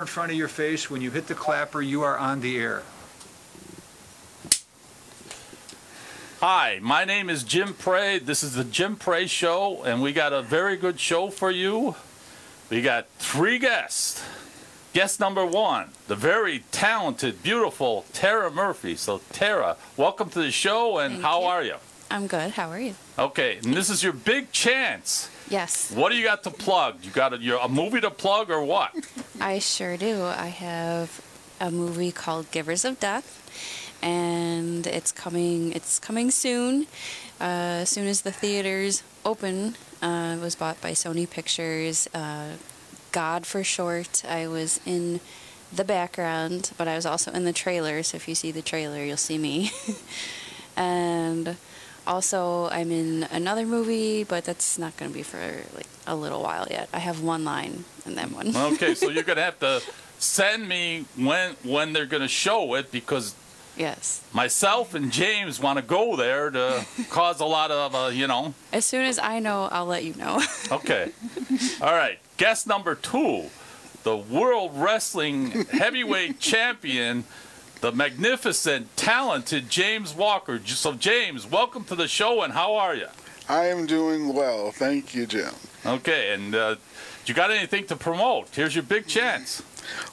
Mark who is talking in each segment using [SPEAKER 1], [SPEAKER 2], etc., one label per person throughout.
[SPEAKER 1] in front of your face. When you hit the clapper, you are on the air.
[SPEAKER 2] Hi, my name is Jim Pray. This is the Jim Pray Show, and we got a very good show for you. We got three guests. Guest number one, the very talented, beautiful Tara Murphy. So, Tara, welcome to the show, and
[SPEAKER 3] Thank
[SPEAKER 2] how
[SPEAKER 3] you.
[SPEAKER 2] are you?
[SPEAKER 3] I'm good. How are you?
[SPEAKER 2] Okay, and this is your big chance.
[SPEAKER 3] Yes,
[SPEAKER 2] What do you got to plug? You got a, your, a movie to plug or what?
[SPEAKER 3] I sure do. I have a movie called Givers of Death, and it's coming. It's coming soon. Uh, as soon as the theaters open, uh, it was bought by Sony Pictures. Uh, God for short. I was in the background, but I was also in the trailer. So if you see the trailer, you'll see me. and also, I'm in another movie, but that's not going to be for like a little while yet. I have one line in that one.
[SPEAKER 2] Okay, so you're gonna have to send me when when they're gonna show it because
[SPEAKER 3] yes.
[SPEAKER 2] myself and James want to go there to cause a lot of uh, you know.
[SPEAKER 3] As soon as I know, I'll let you know.
[SPEAKER 2] Okay, all right. Guest number two, the World Wrestling Heavyweight Champion, the magnificent, talented James Walker. So James, welcome to the show, and how are you?
[SPEAKER 4] I am doing well, thank you, Jim.
[SPEAKER 2] Okay, and uh, you got anything to promote? Here's your big chance.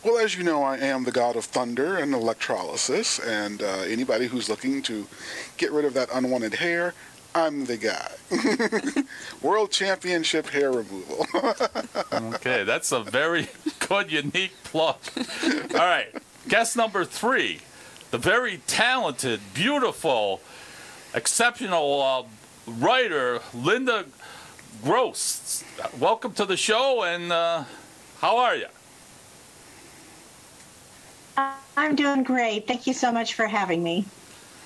[SPEAKER 4] Well, as you know, I am the god of thunder and electrolysis, and uh, anybody who's looking to get rid of that unwanted hair, I'm the guy. World Championship hair removal.
[SPEAKER 2] Okay, that's a very good, unique plug. All right, guest number three, the very talented, beautiful, exceptional uh, writer, Linda Gross. Welcome to the show, and uh, how are you?
[SPEAKER 5] I'm doing great. Thank you so much for having me.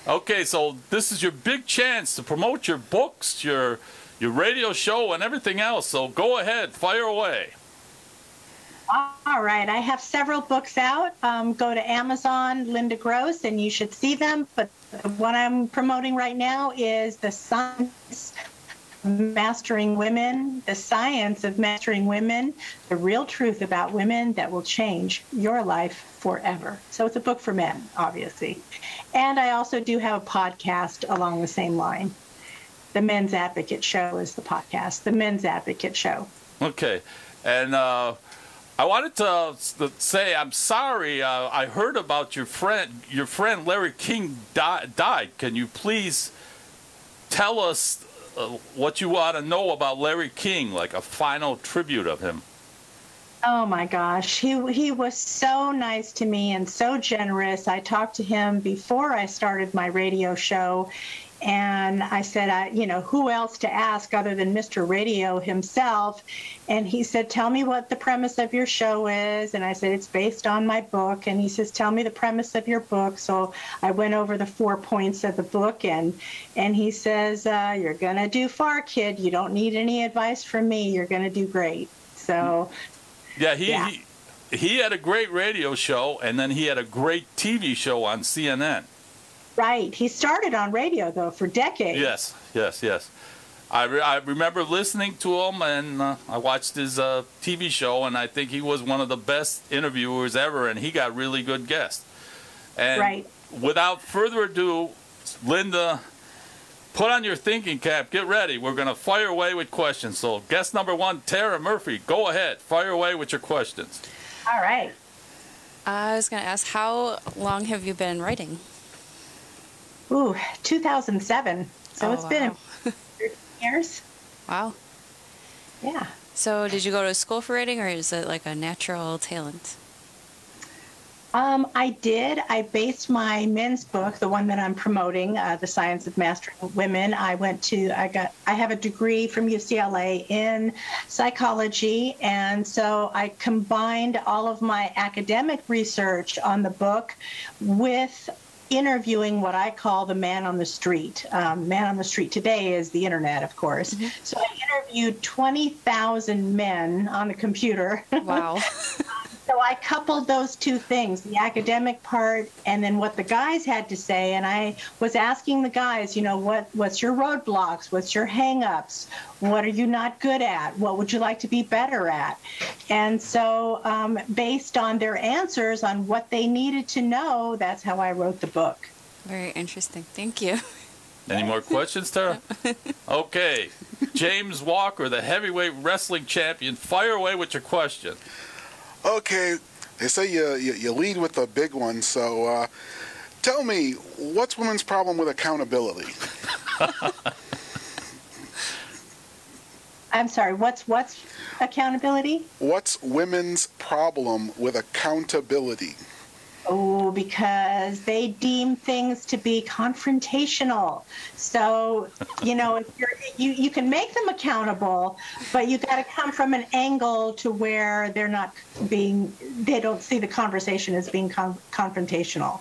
[SPEAKER 2] Okay, so this is your big chance to promote your books, your your radio show, and everything else. So go ahead, fire away.
[SPEAKER 5] All right, I have several books out. Um, go to Amazon, Linda Gross, and you should see them. But what I'm promoting right now is the science of mastering women, the science of mastering women, the real truth about women that will change your life forever. So it's a book for men, obviously. And I also do have a podcast along the same line. The Men's Advocate Show is the podcast. The Men's Advocate Show.
[SPEAKER 2] Okay, and uh, I wanted to say I'm sorry. Uh, I heard about your friend, your friend Larry King di- died. Can you please tell us uh, what you want to know about Larry King, like a final tribute of him?
[SPEAKER 5] Oh my gosh, he he was so nice to me and so generous. I talked to him before I started my radio show, and I said, I, you know, who else to ask other than Mr. Radio himself? And he said, tell me what the premise of your show is. And I said, it's based on my book. And he says, tell me the premise of your book. So I went over the four points of the book, and and he says, uh, you're gonna do far, kid. You don't need any advice from me. You're gonna do great. So.
[SPEAKER 2] Yeah, he,
[SPEAKER 5] Yeah.
[SPEAKER 2] he he had a great radio show, and then he had a great TV show on CNN.
[SPEAKER 5] Right. He started on radio though for decades.
[SPEAKER 2] Yes, yes, yes. I, re- I remember listening to him, and uh, I watched his uh, TV show, and I think he was one of the best interviewers ever, and he got really good guests. And
[SPEAKER 5] Right.
[SPEAKER 2] without further ado, Linda, put on your thinking cap, get ready. We're going to fire away with questions. So, guest number one, Tara Murphy, go ahead, fire away with your questions.
[SPEAKER 5] All right.
[SPEAKER 3] I was going to ask, how long have you been writing?
[SPEAKER 5] Ooh, 2007. So
[SPEAKER 3] Oh,
[SPEAKER 5] it's been 13 years.
[SPEAKER 3] Wow.
[SPEAKER 5] Yeah.
[SPEAKER 3] So, did you go to school for writing, or is it like a natural talent?
[SPEAKER 5] Um, I did. I based my men's book, the one that I'm promoting, uh, "The Science of Mastering Women." I went to. I got. I have a degree from UCLA in psychology, and so I combined all of my academic research on the book with interviewing what I call the man on the street. Um, man on the street today is the internet, of course. So I interviewed 20,000 men on the computer.
[SPEAKER 3] Wow.
[SPEAKER 5] so I coupled those two things, the academic part and then what the guys had to say. And I was asking the guys, you know, what, what's your roadblocks? What's your hangups? What are you not good at? What would you like to be better at? And so, um, based on their answers on what they needed to know, that's how I wrote the book.
[SPEAKER 3] Very interesting. Thank you.
[SPEAKER 2] Any more questions, Tara? Okay. James Walker, the heavyweight wrestling champion, fire away with your question.
[SPEAKER 4] Okay, they say you, you, you lead with the big one, so uh, tell me, what's women's problem with accountability?
[SPEAKER 5] I'm sorry, what's what's accountability?
[SPEAKER 4] What's women's problem with accountability?
[SPEAKER 5] Oh, because they deem things to be confrontational. So, you know, if you're, you you can make them accountable, but you got to come from an angle to where they're not being, they don't see the conversation as being con- confrontational.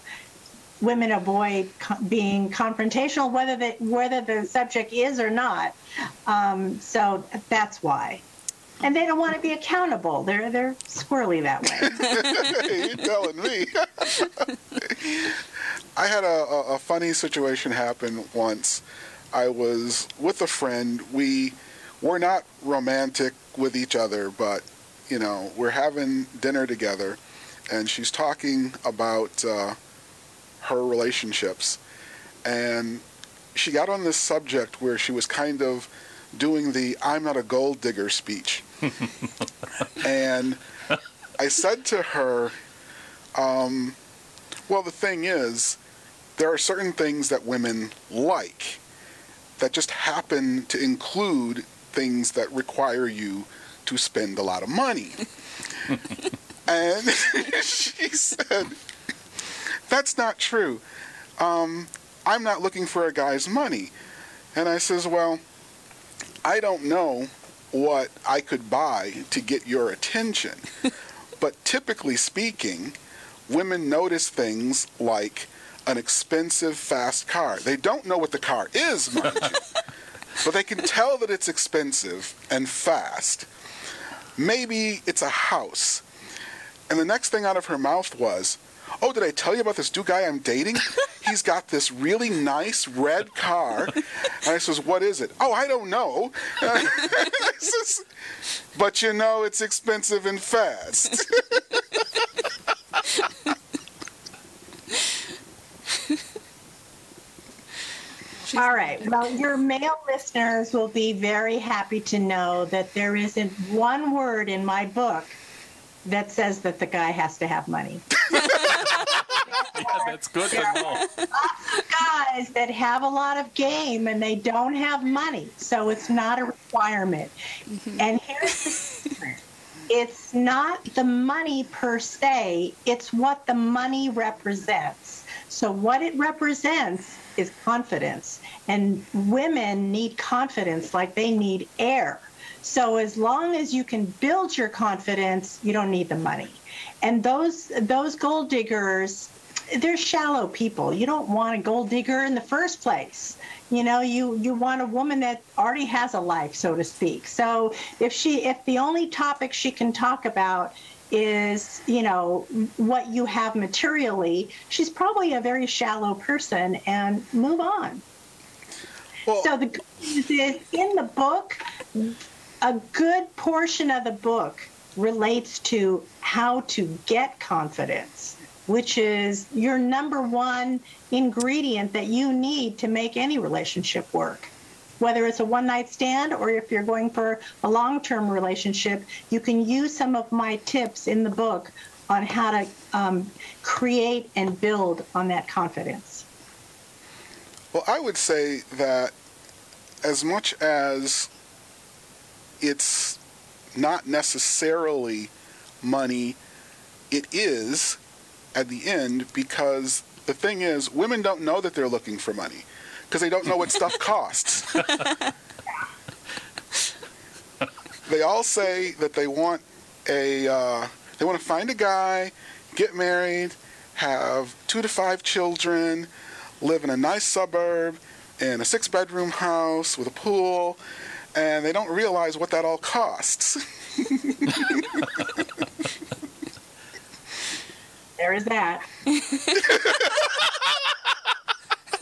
[SPEAKER 5] Women avoid co- being confrontational, whether the whether the subject is or not. Um, so that's why. And they don't want to be accountable. They're they're squirrely that way.
[SPEAKER 4] You're telling me. I had a, a, a funny situation happen once. I was with a friend. We were not romantic with each other, but you know, we're having dinner together, and she's talking about uh, her relationships, and she got on this subject where she was kind of doing the "I'm not a gold digger" speech, and I said to her, um, "Well, the thing is, there are certain things that women like that just happen to include things that require you to spend a lot of money." and she said, "That's not true. Um, I'm not looking for a guy's money." And I says, "Well." I don't know what I could buy to get your attention. but typically speaking, women notice things like an expensive fast car. They don't know what the car is, mind you, but they can tell that it's expensive and fast. Maybe it's a house. And the next thing out of her mouth was, Oh, did I tell you about this new guy I'm dating? He's got this really nice red car. And I says, What is it? Oh, I don't know. I says, but you know, it's expensive and fast.
[SPEAKER 5] All right. Well, your male listeners will be very happy to know that there isn't one word in my book that says that the guy has to have money.
[SPEAKER 2] Yeah, that's good to know.
[SPEAKER 5] Guys that have a lot of game and they don't have money, so it's not a requirement. Mm-hmm. And here's the secret. It's not the money per se, it's what the money represents. So, what it represents is confidence. And women need confidence like they need air. So, as long as you can build your confidence, you don't need the money. And those those gold diggers, they're shallow people. You don't want a gold digger in the first place. You know, you you want a woman that already has a life, so to speak. So if she if the only topic she can talk about is, you know, what you have materially, she's probably a very shallow person and move on.
[SPEAKER 4] Well,
[SPEAKER 5] So the good news is in the book, a good portion of the book relates to how to get confidence, which is your number one ingredient that you need to make any relationship work. Whether it's a one night stand or if you're going for a long term relationship, you can use some of my tips in the book on how to um, create and build on that confidence.
[SPEAKER 4] Well, I would say that as much as it's not necessarily money, it is at the end because the thing is, women don't know that they're looking for money because they don't know what stuff costs. they all say that they want a, uh, they want to find a guy, get married, have two to five children, live in a nice suburb, in a six bedroom house with a pool, and they don't realize what that all costs.
[SPEAKER 5] There is that.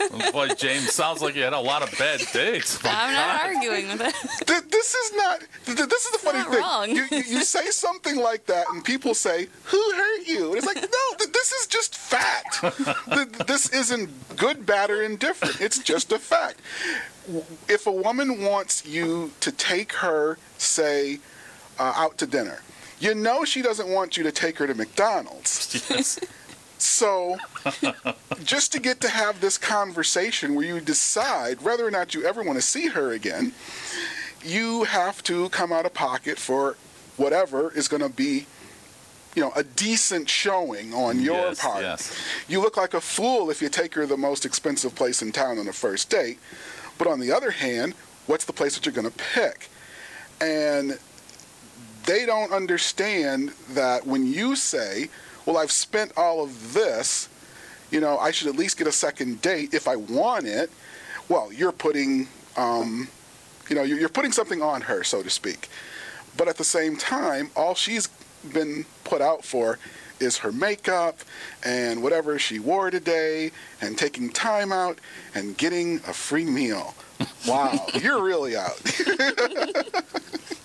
[SPEAKER 2] Oh, boy, James, sounds like you had a lot of bad dates. My
[SPEAKER 3] I'm not
[SPEAKER 2] God.
[SPEAKER 3] arguing with it.
[SPEAKER 4] Th- this is not. Th- this is the funny
[SPEAKER 3] not
[SPEAKER 4] thing.
[SPEAKER 3] wrong.
[SPEAKER 4] You, you, you say something like that, and people say, "Who hurt you?" And it's like, no, th- this is just fact. Th- this isn't good, bad, or indifferent. It's just a fact. If a woman wants you to take her, say, uh, out to dinner, you know she doesn't want you to take her to McDonald's.
[SPEAKER 2] Yes.
[SPEAKER 4] So, just to get to have this conversation where you decide whether or not you ever want to see her again, you have to come out of pocket for whatever is going to be, you know, a decent showing on your
[SPEAKER 2] Yes,
[SPEAKER 4] part.
[SPEAKER 2] yes.
[SPEAKER 4] You look like a fool if you take her to the most expensive place in town on a first date. But on the other hand, what's the place that you're going to pick? And they don't understand that when you say, well, I've spent all of this, you know, I should at least get a second date if I want it. Well, you're putting, um, you know, you're, you're putting something on her, so to speak. But at the same time, all she's been put out for is her makeup and whatever she wore today and taking time out and getting a free meal. Wow, you're really out.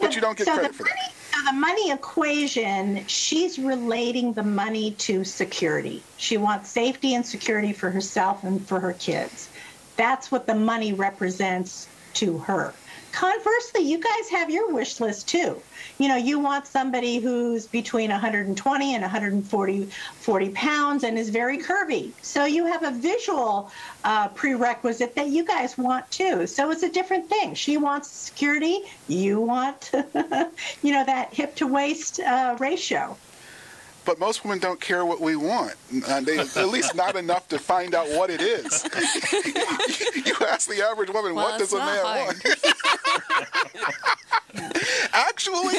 [SPEAKER 4] but you don't get
[SPEAKER 5] so
[SPEAKER 4] credit
[SPEAKER 5] the
[SPEAKER 4] for
[SPEAKER 5] money,
[SPEAKER 4] that.
[SPEAKER 5] So the money equation, she's relating the money to security. She wants safety and security for herself and for her kids. That's what the money represents to her. Conversely, you guys have your wish list too. You know, you want somebody who's between 120 and 140 40 pounds and is very curvy. So you have a visual uh, prerequisite that you guys want too. So it's a different thing. She wants security. You want, you know, that hip to waist uh, ratio.
[SPEAKER 4] But most women don't care what we want. And they, at least not enough to find out what it is. you ask the average woman,
[SPEAKER 3] Well,
[SPEAKER 4] what does a man
[SPEAKER 3] hard.
[SPEAKER 4] want? Actually,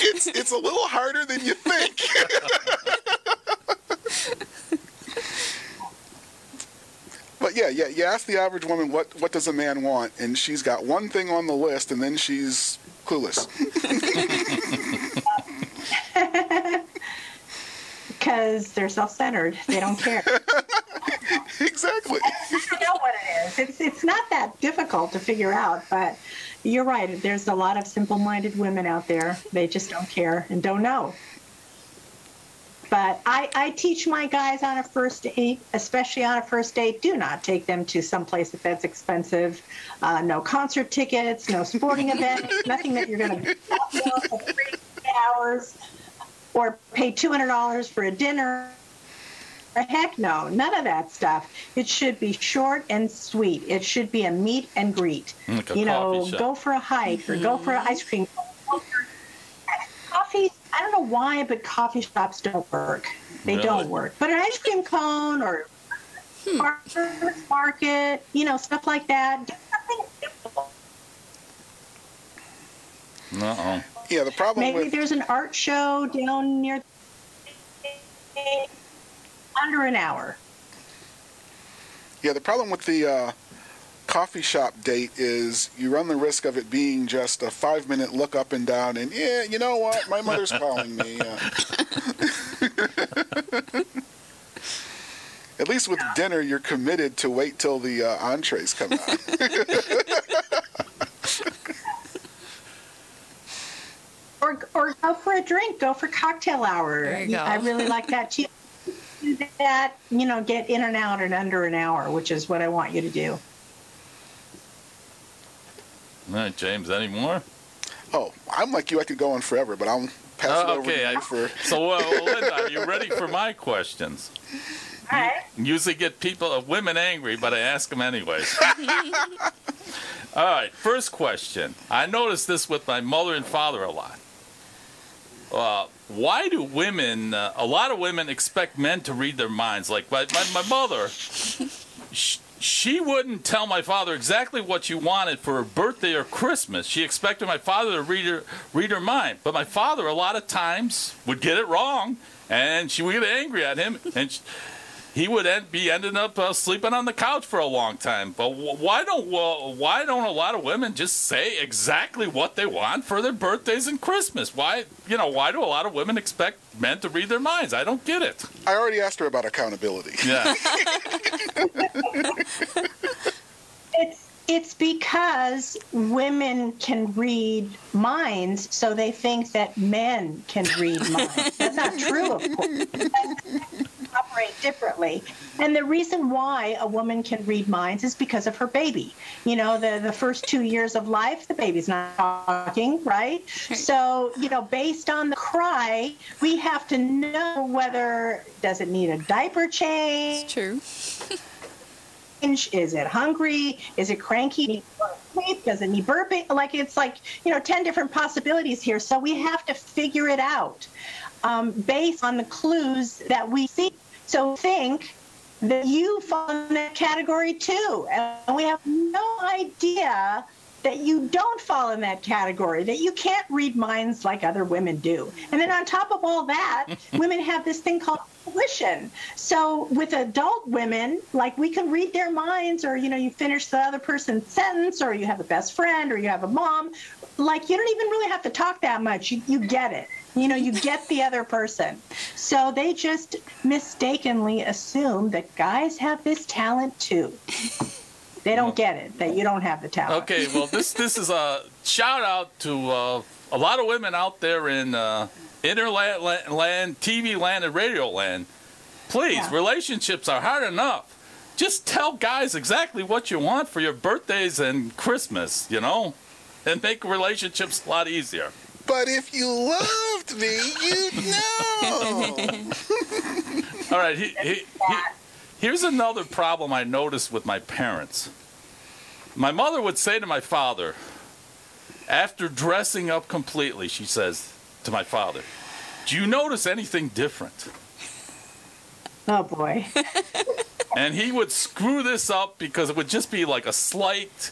[SPEAKER 4] it's it's a little harder than you think. but yeah, yeah, you ask the average woman what what does a man want, and she's got one thing on the list, and then she's clueless.
[SPEAKER 5] Because they're self-centered, they don't care.
[SPEAKER 4] exactly.
[SPEAKER 5] I know what it is. It's it's not that difficult to figure out, but you're right. There's a lot of simple-minded women out there. They just don't care and don't know. But I, I teach my guys on a first date, especially on a first date, do not take them to some place that's expensive. Uh, no concert tickets, no sporting event, nothing that you're going to for three hours or pay $200 for a dinner Heck no, none of that stuff. It should be short and sweet. It should be a meet and greet.
[SPEAKER 2] Mm, like
[SPEAKER 5] you know,
[SPEAKER 2] shop.
[SPEAKER 5] go for a hike or go for an ice cream. Coffee, I don't know why, but coffee shops don't work. They
[SPEAKER 2] Really?
[SPEAKER 5] don't work. But an ice cream cone or hmm. farmer's market, you know, stuff like that. Just something simple.
[SPEAKER 2] Uh-oh.
[SPEAKER 4] Yeah, the problem
[SPEAKER 5] Maybe
[SPEAKER 4] with
[SPEAKER 5] there's an art show down near under an hour.
[SPEAKER 4] Yeah, the problem with the uh, coffee shop date is you run the risk of it being just a five minute look up and down, and yeah, you know what? My mother's calling me. Uh, at least with dinner, you're committed to wait till the uh, entrees come out.
[SPEAKER 5] Or, or go for a drink. Go for cocktail hour.
[SPEAKER 3] There you go.
[SPEAKER 5] I really like that. too. Do that. You know, get in and out in under an hour, which is what I want you to do.
[SPEAKER 2] All right, James, any more?
[SPEAKER 4] oh, I'm like you. I could go on forever, but I'll pass it
[SPEAKER 2] Oh,
[SPEAKER 4] over
[SPEAKER 2] okay,
[SPEAKER 4] to
[SPEAKER 2] I-
[SPEAKER 4] you for.
[SPEAKER 2] So, uh, Linda, are you ready for my questions?
[SPEAKER 5] All right.
[SPEAKER 2] Usually get people, uh, women angry, but I ask them anyways. All right, first question. I noticed this with my mother and father a lot. Uh, why do women, uh, a lot of women expect men to read their minds? Like my, my, my mother, sh- she wouldn't tell my father exactly what she wanted for her birthday or Christmas. She expected my father to read her, read her mind. But my father, a lot of times, would get it wrong, and she would get angry at him. And sh he would end, be ending up uh, sleeping on the couch for a long time. But wh- why don't well, why don't a lot of women just say exactly what they want for their birthdays and Christmas? Why you know why do a lot of women expect men to read their minds? I don't get it.
[SPEAKER 4] I already asked her about accountability.
[SPEAKER 2] Yeah.
[SPEAKER 5] It's it's because women can read minds, so they think that men can read minds. That's not true, of course. Operate differently. And the reason why a woman can read minds is because of her baby. You know, the, the first two years of life, the baby's not talking, right? So, you know, based on the cry, we have to know whether does it need a diaper change?
[SPEAKER 3] It's true.
[SPEAKER 5] Is it hungry? Is it cranky? Does it need burping? Like it's like you know, ten different possibilities here. So we have to figure it out um, based on the clues that we see. So think that you fall in that category too, and we have no idea that you don't fall in that category, that you can't read minds like other women do. And then on top of all that, women have this thing called intuition. So with adult women, like we can read their minds, or you know, you finish the other person's sentence, or you have a best friend, or you have a mom. Like you don't even really have to talk that much. You, you get it. You know, you get the other person. So they just mistakenly assume that guys have this talent too. They don't get it that you don't have the talent.
[SPEAKER 2] Okay, well, this this is a shout out to uh, a lot of women out there in uh, interland land, TV land, and radio land. Please,
[SPEAKER 5] Yeah.
[SPEAKER 2] relationships are hard enough. Just tell guys exactly what you want for your birthdays and Christmas, you know, and make relationships a lot easier.
[SPEAKER 4] But if you loved me, you'd know.
[SPEAKER 2] All right, he, he, he, here's another problem I noticed with my parents. My mother would say to my father, after dressing up completely, she says to my father, Do you notice anything different?
[SPEAKER 5] Oh boy.
[SPEAKER 2] And he would screw this up because it would just be like a slight.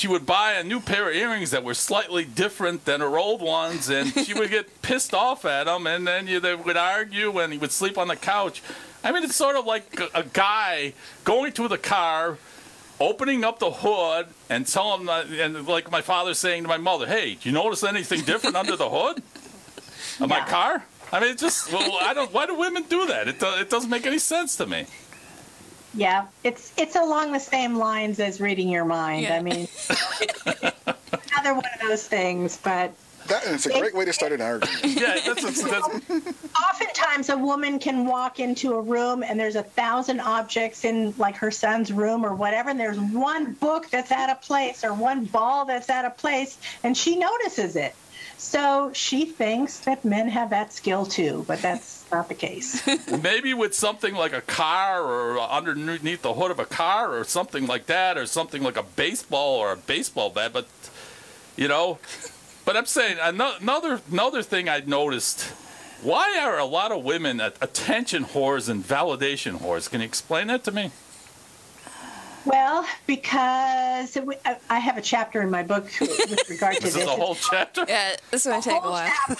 [SPEAKER 2] She would buy a new pair of earrings that were slightly different than her old ones, and she would get pissed off at him, and then you, they would argue, and he would sleep on the couch. I mean, it's sort of like a, a guy going to the car, opening up the hood, and telling, uh, and like my father saying to my mother, "Hey, do you notice anything different under the hood of my car?" I mean, it just well, I don't. Why do women do that? It do, it doesn't make any sense to me.
[SPEAKER 5] Yeah, it's it's along the same lines as reading your mind.
[SPEAKER 3] Yeah.
[SPEAKER 5] I mean, another one of those things. But
[SPEAKER 4] That, it's a great way to start an argument.
[SPEAKER 2] Yeah, that's, that's, that's
[SPEAKER 5] oftentimes a woman can walk into a room and there's a thousand objects in like her son's room or whatever, and there's one book that's out of place or one ball that's out of place, and she notices it. So she thinks that men have that skill too, but that's not the case.
[SPEAKER 2] maybe with something like a car or underneath the hood of a car or something like that or something like a baseball or a baseball bat but you know but i'm saying uh, another another thing i noticed why are a lot of women attention whores and validation whores can you explain that to me
[SPEAKER 5] well, because it, I- I have a chapter in my book with regard to
[SPEAKER 2] this
[SPEAKER 5] this.
[SPEAKER 2] is a whole chapter
[SPEAKER 3] Yeah, this is gonna take a
[SPEAKER 5] whole
[SPEAKER 3] while.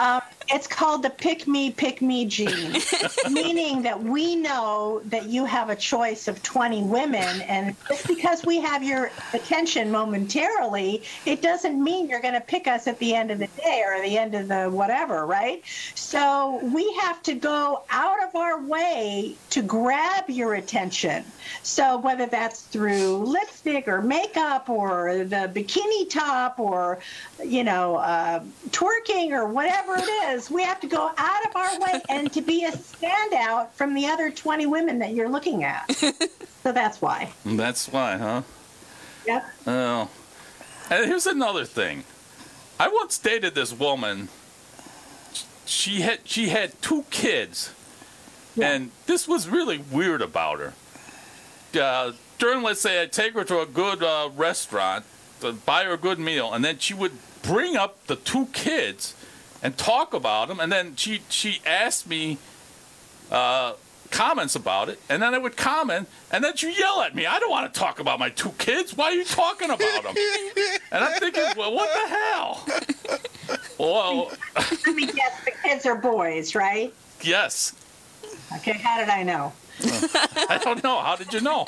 [SPEAKER 5] Um, it's called the pick me, pick me gene, meaning that we know that you have a choice of 20 women, and just because we have your attention momentarily, it doesn't mean you're going to pick us at the end of the day or the end of the whatever, right? So we have to go out of our way to grab your attention. So whether that's through lipstick or makeup or the bikini top or, you know, uh, twerking or whatever it is, we have to go out of our way and to be a standout from the other 20 women that you're looking at. so that's why.
[SPEAKER 2] that's why huh
[SPEAKER 5] Yep.
[SPEAKER 2] Oh. And here's another thing. I once dated this woman. She had she had two kids,
[SPEAKER 5] Yeah.
[SPEAKER 2] and this was really weird about her. Uh, during, let's say, I'd take her to a good uh, restaurant, to buy her a good meal, and then she would bring up the two kids and talk about them, and then she she asked me uh, comments about it, and then I would comment, and then she'd yell at me. I don't want to talk about my two kids. Why are you talking about them? And I'm thinking, well, what the hell? Well,
[SPEAKER 5] Let me guess, the kids are boys, right?
[SPEAKER 2] yes.
[SPEAKER 5] Okay, how did I know?
[SPEAKER 2] I don't know. How did you know?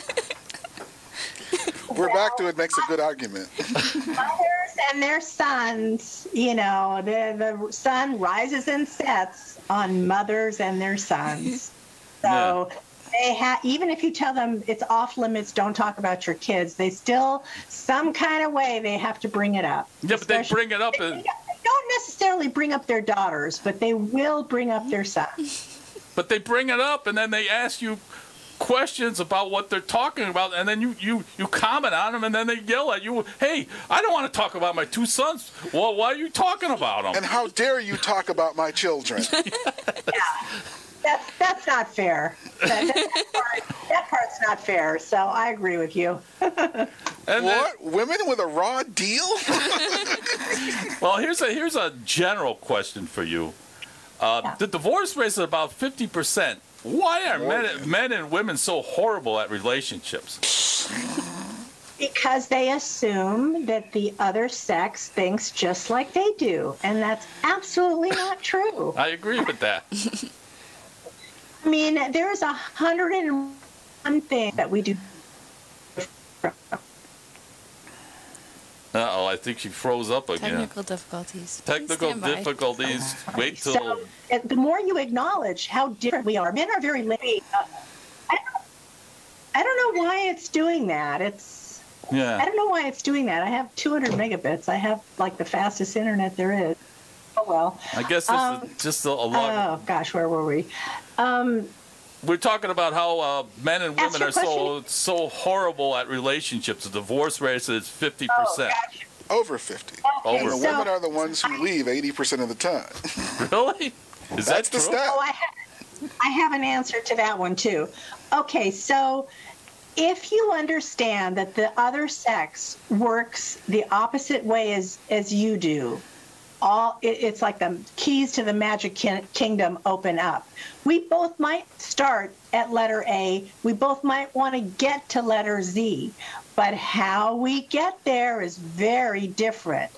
[SPEAKER 4] We're back to it makes a good argument.
[SPEAKER 5] Mothers and their sons, you know, the, the sun rises and sets on mothers and their sons. So they have, even if you tell them it's off limits, don't talk about your kids, they still, some kind of way, they have to bring it up.
[SPEAKER 2] Yeah, but they bring it up.
[SPEAKER 5] They
[SPEAKER 2] And,
[SPEAKER 5] don't necessarily bring up their daughters, but they will bring up their sons.
[SPEAKER 2] but they bring it up, and then they ask you questions about what they're talking about, and then you you you comment on them, and then they yell at you. Hey, I don't want to talk about my two sons. Well, why are you talking about them?
[SPEAKER 4] And how dare you talk about my children? yeah.
[SPEAKER 5] That's that's not fair. That, that, part, that part's not fair. So I agree with you.
[SPEAKER 2] And then-
[SPEAKER 4] What? Women with a raw deal?
[SPEAKER 2] Well, here's a here's a general question for you. Uh,
[SPEAKER 5] Yeah.
[SPEAKER 2] The divorce rate is about fifty percent. Why are men men and women so horrible at relationships?
[SPEAKER 5] Because they assume that the other sex thinks just like they do, and that's absolutely not true.
[SPEAKER 2] I agree with that.
[SPEAKER 5] I mean, there's a hundred and one things that we do.
[SPEAKER 2] Oh, I think she froze up again.
[SPEAKER 3] Technical difficulties.
[SPEAKER 2] Technical
[SPEAKER 3] stand by.
[SPEAKER 2] difficulties. Wait till.
[SPEAKER 5] So the more you acknowledge how different we are, men are very limited. Uh, I don't, I don't know why it's doing that. It's
[SPEAKER 2] Yeah.
[SPEAKER 5] I don't know why it's doing that. I have 200 megabits. I have like the fastest internet there is. Oh well.
[SPEAKER 2] I guess this
[SPEAKER 5] Um,
[SPEAKER 2] is just a, a lot.
[SPEAKER 5] Oh gosh, where were we? Um,
[SPEAKER 2] We're talking about how uh, men and women are so so horrible at relationships. The divorce rate is fifty percent.
[SPEAKER 5] gotcha.
[SPEAKER 4] Over 50.
[SPEAKER 5] Okay,
[SPEAKER 2] Over.
[SPEAKER 4] And the
[SPEAKER 5] so-
[SPEAKER 4] women are the ones who leave 80% of the time.
[SPEAKER 2] Really? Is
[SPEAKER 4] That's
[SPEAKER 2] that
[SPEAKER 4] the
[SPEAKER 2] true?
[SPEAKER 4] stat.
[SPEAKER 5] Oh, I have, I have an answer to that one too. Okay, so if you understand that the other sex works the opposite way as as you do, all it, it's like the keys to the magic kin- kingdom open up. We both might start at letter A. We both might want to get to letter Z. But how we get there is very different.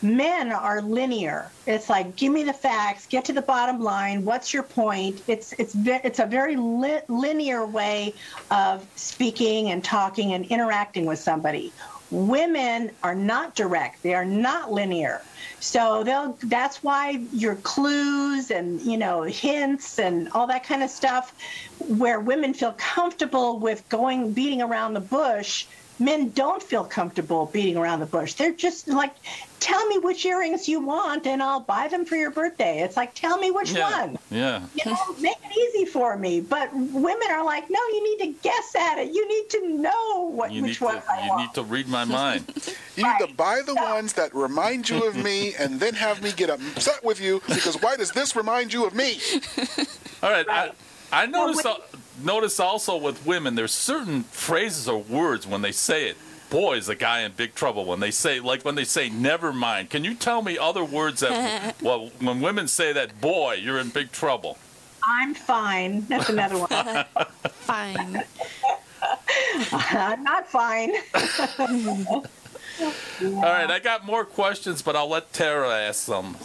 [SPEAKER 5] Men are linear. It's like, give me the facts, get to the bottom line. What's your point? It's it's it's a very li- linear way of speaking and talking and interacting with somebody. Women are not direct. They are not linear. So they'll that's why your clues and you know hints and all that kind of stuff where women feel comfortable with going beating around the bush men don't feel comfortable beating around the bush. They're just like, tell me which earrings you want and I'll buy them for your birthday. It's like, tell me which
[SPEAKER 2] Yeah.
[SPEAKER 5] one.
[SPEAKER 2] Yeah.
[SPEAKER 5] You know, make it easy for me. But women are like, no, you need to guess at it. You need to know what
[SPEAKER 2] You need
[SPEAKER 5] which
[SPEAKER 2] to
[SPEAKER 5] one I
[SPEAKER 2] you
[SPEAKER 5] want.
[SPEAKER 2] You need to read my mind.
[SPEAKER 4] You need to buy the ones that remind you of me and then have me get upset with you because why does this remind you of me?
[SPEAKER 2] All right.
[SPEAKER 5] Right.
[SPEAKER 2] I, I noticed
[SPEAKER 5] when-
[SPEAKER 2] al- notice also with women, there's certain phrases or words when they say it. Boy, is a guy in big trouble when they say like when they say never mind. Can you tell me other words that well when women say that boy, you're in big trouble.
[SPEAKER 5] I'm fine. That's another one.
[SPEAKER 3] Fine.
[SPEAKER 5] I'm not fine.
[SPEAKER 2] All right, I got more questions, but I'll let Tara ask some.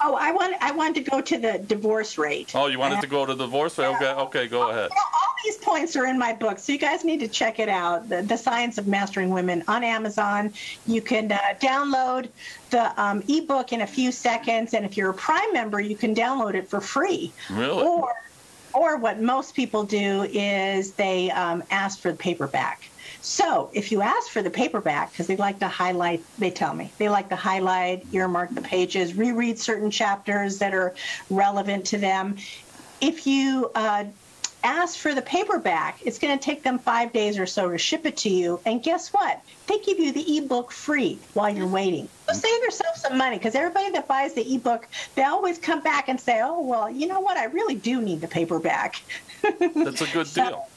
[SPEAKER 5] Oh, I want I want to go to the divorce rate.
[SPEAKER 2] Oh, you wanted to go to the divorce rate? Okay, okay, go ahead.
[SPEAKER 5] Well, all these points are in my book, so you guys need to check it out. The, the Science of Mastering Women on Amazon. You can uh, download the um, ebook in a few seconds, and if you're a Prime member, you can download it for free.
[SPEAKER 2] Really?
[SPEAKER 5] Or, or what most people do is they um, ask for the paperback. So if you ask for the paperback, because they like to highlight, they tell me they like to highlight, earmark the pages, reread certain chapters that are relevant to them. If you uh, ask for the paperback, it's going to take them five days or so to ship it to you. And guess what? They give you the ebook free while you're waiting. So save yourself some money because everybody that buys the ebook, they always come back and say, oh, well, you know what? I really do need the paperback.
[SPEAKER 2] That's a good deal.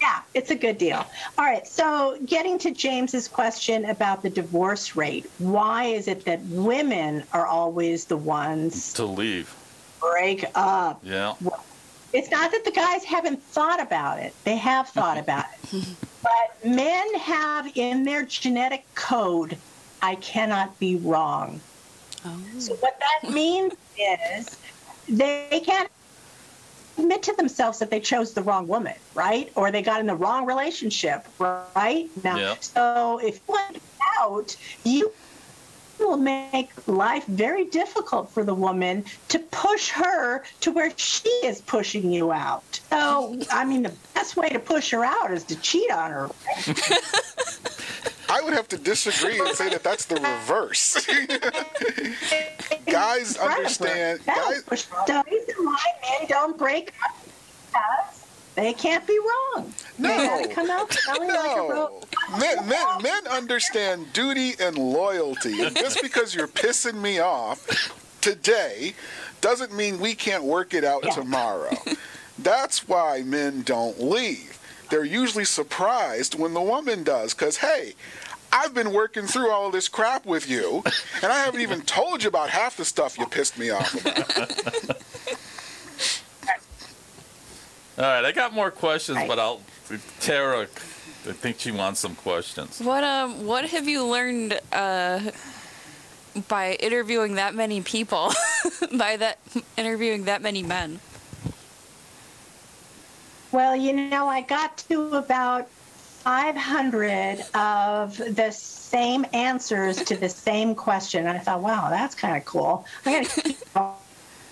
[SPEAKER 5] Yeah, it's a good deal. All right, so getting to James's question about the divorce rate, why is it that women are always the ones
[SPEAKER 2] To leave.
[SPEAKER 5] break up?
[SPEAKER 2] Yeah.
[SPEAKER 5] It's not that the guys haven't thought about it. They have thought about it. But men have in their genetic code, I cannot be wrong.
[SPEAKER 3] Oh.
[SPEAKER 5] So what that means is they can't admit to themselves that they chose the wrong woman, right? Or they got in the wrong relationship, right? Now,
[SPEAKER 2] Yeah.
[SPEAKER 5] so if you want out, you will make life very difficult for the woman to push her to where she is pushing you out. So, I mean, the best way to push her out is to cheat on her.
[SPEAKER 4] I would have to disagree and say that that's the reverse. guys understand.
[SPEAKER 5] That'll
[SPEAKER 4] Guys,
[SPEAKER 5] push the reason why men don't break up because they can't be wrong. They
[SPEAKER 4] No.
[SPEAKER 5] gotta come out smelling like a
[SPEAKER 4] no,
[SPEAKER 5] rose.
[SPEAKER 4] men, men, men understand duty and loyalty. And just because you're pissing me off today doesn't mean we can't work it out
[SPEAKER 5] Yeah.
[SPEAKER 4] tomorrow. That's why men don't leave. They're usually surprised when the woman does, because, hey, I've been working through all this crap with you, and I haven't even told you about half the stuff you pissed me off about.
[SPEAKER 2] All right, I got more questions,
[SPEAKER 5] Right.
[SPEAKER 2] but I'll. Tara, I think she wants some questions.
[SPEAKER 3] What um what have you learned uh by interviewing that many people? by that interviewing that many men?
[SPEAKER 5] Well, you know, I got to about 500 of the same answers to the same question. and I thought, wow, that's kind of cool. I got to keep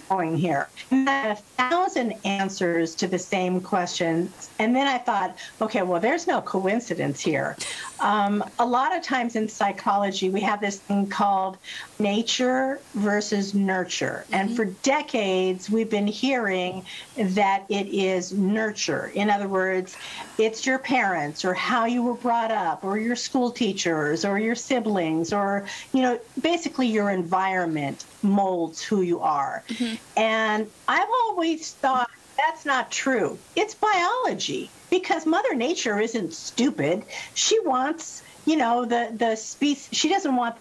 [SPEAKER 5] going here. And then a thousand answers to the same questions. And then I thought, okay, well, there's no coincidence here. Um, a lot of times in psychology, we have this thing called nature versus nurture. And for decades, we've been hearing that it is nurture. In other words, it's your parents or how you were brought up or your school teachers or your siblings or, you know, basically your environment molds who you are. And I've always thought that's not true. It's biology because Mother Nature isn't stupid. She wants, you know, the the species. She doesn't want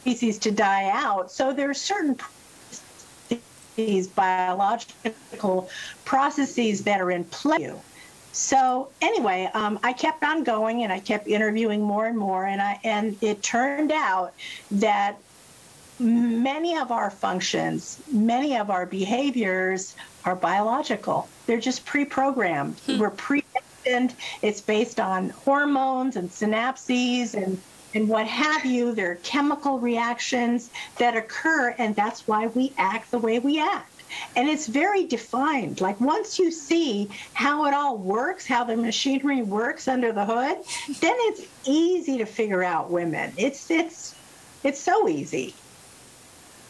[SPEAKER 5] species to die out. So there are certain these biological processes that are in play. So anyway, um, I kept on going and I kept interviewing more and more, and I and it turned out that many of our functions, many of our behaviors are biological. They're just pre-programmed. Hmm. We're predestined. It's based on hormones and synapses and and what have you. There are chemical reactions that occur, and that's why we act the way we act. And it's very defined. Like once you see how it all works, how the machinery works under the hood, then it's easy to figure out women. It's it's it's so easy.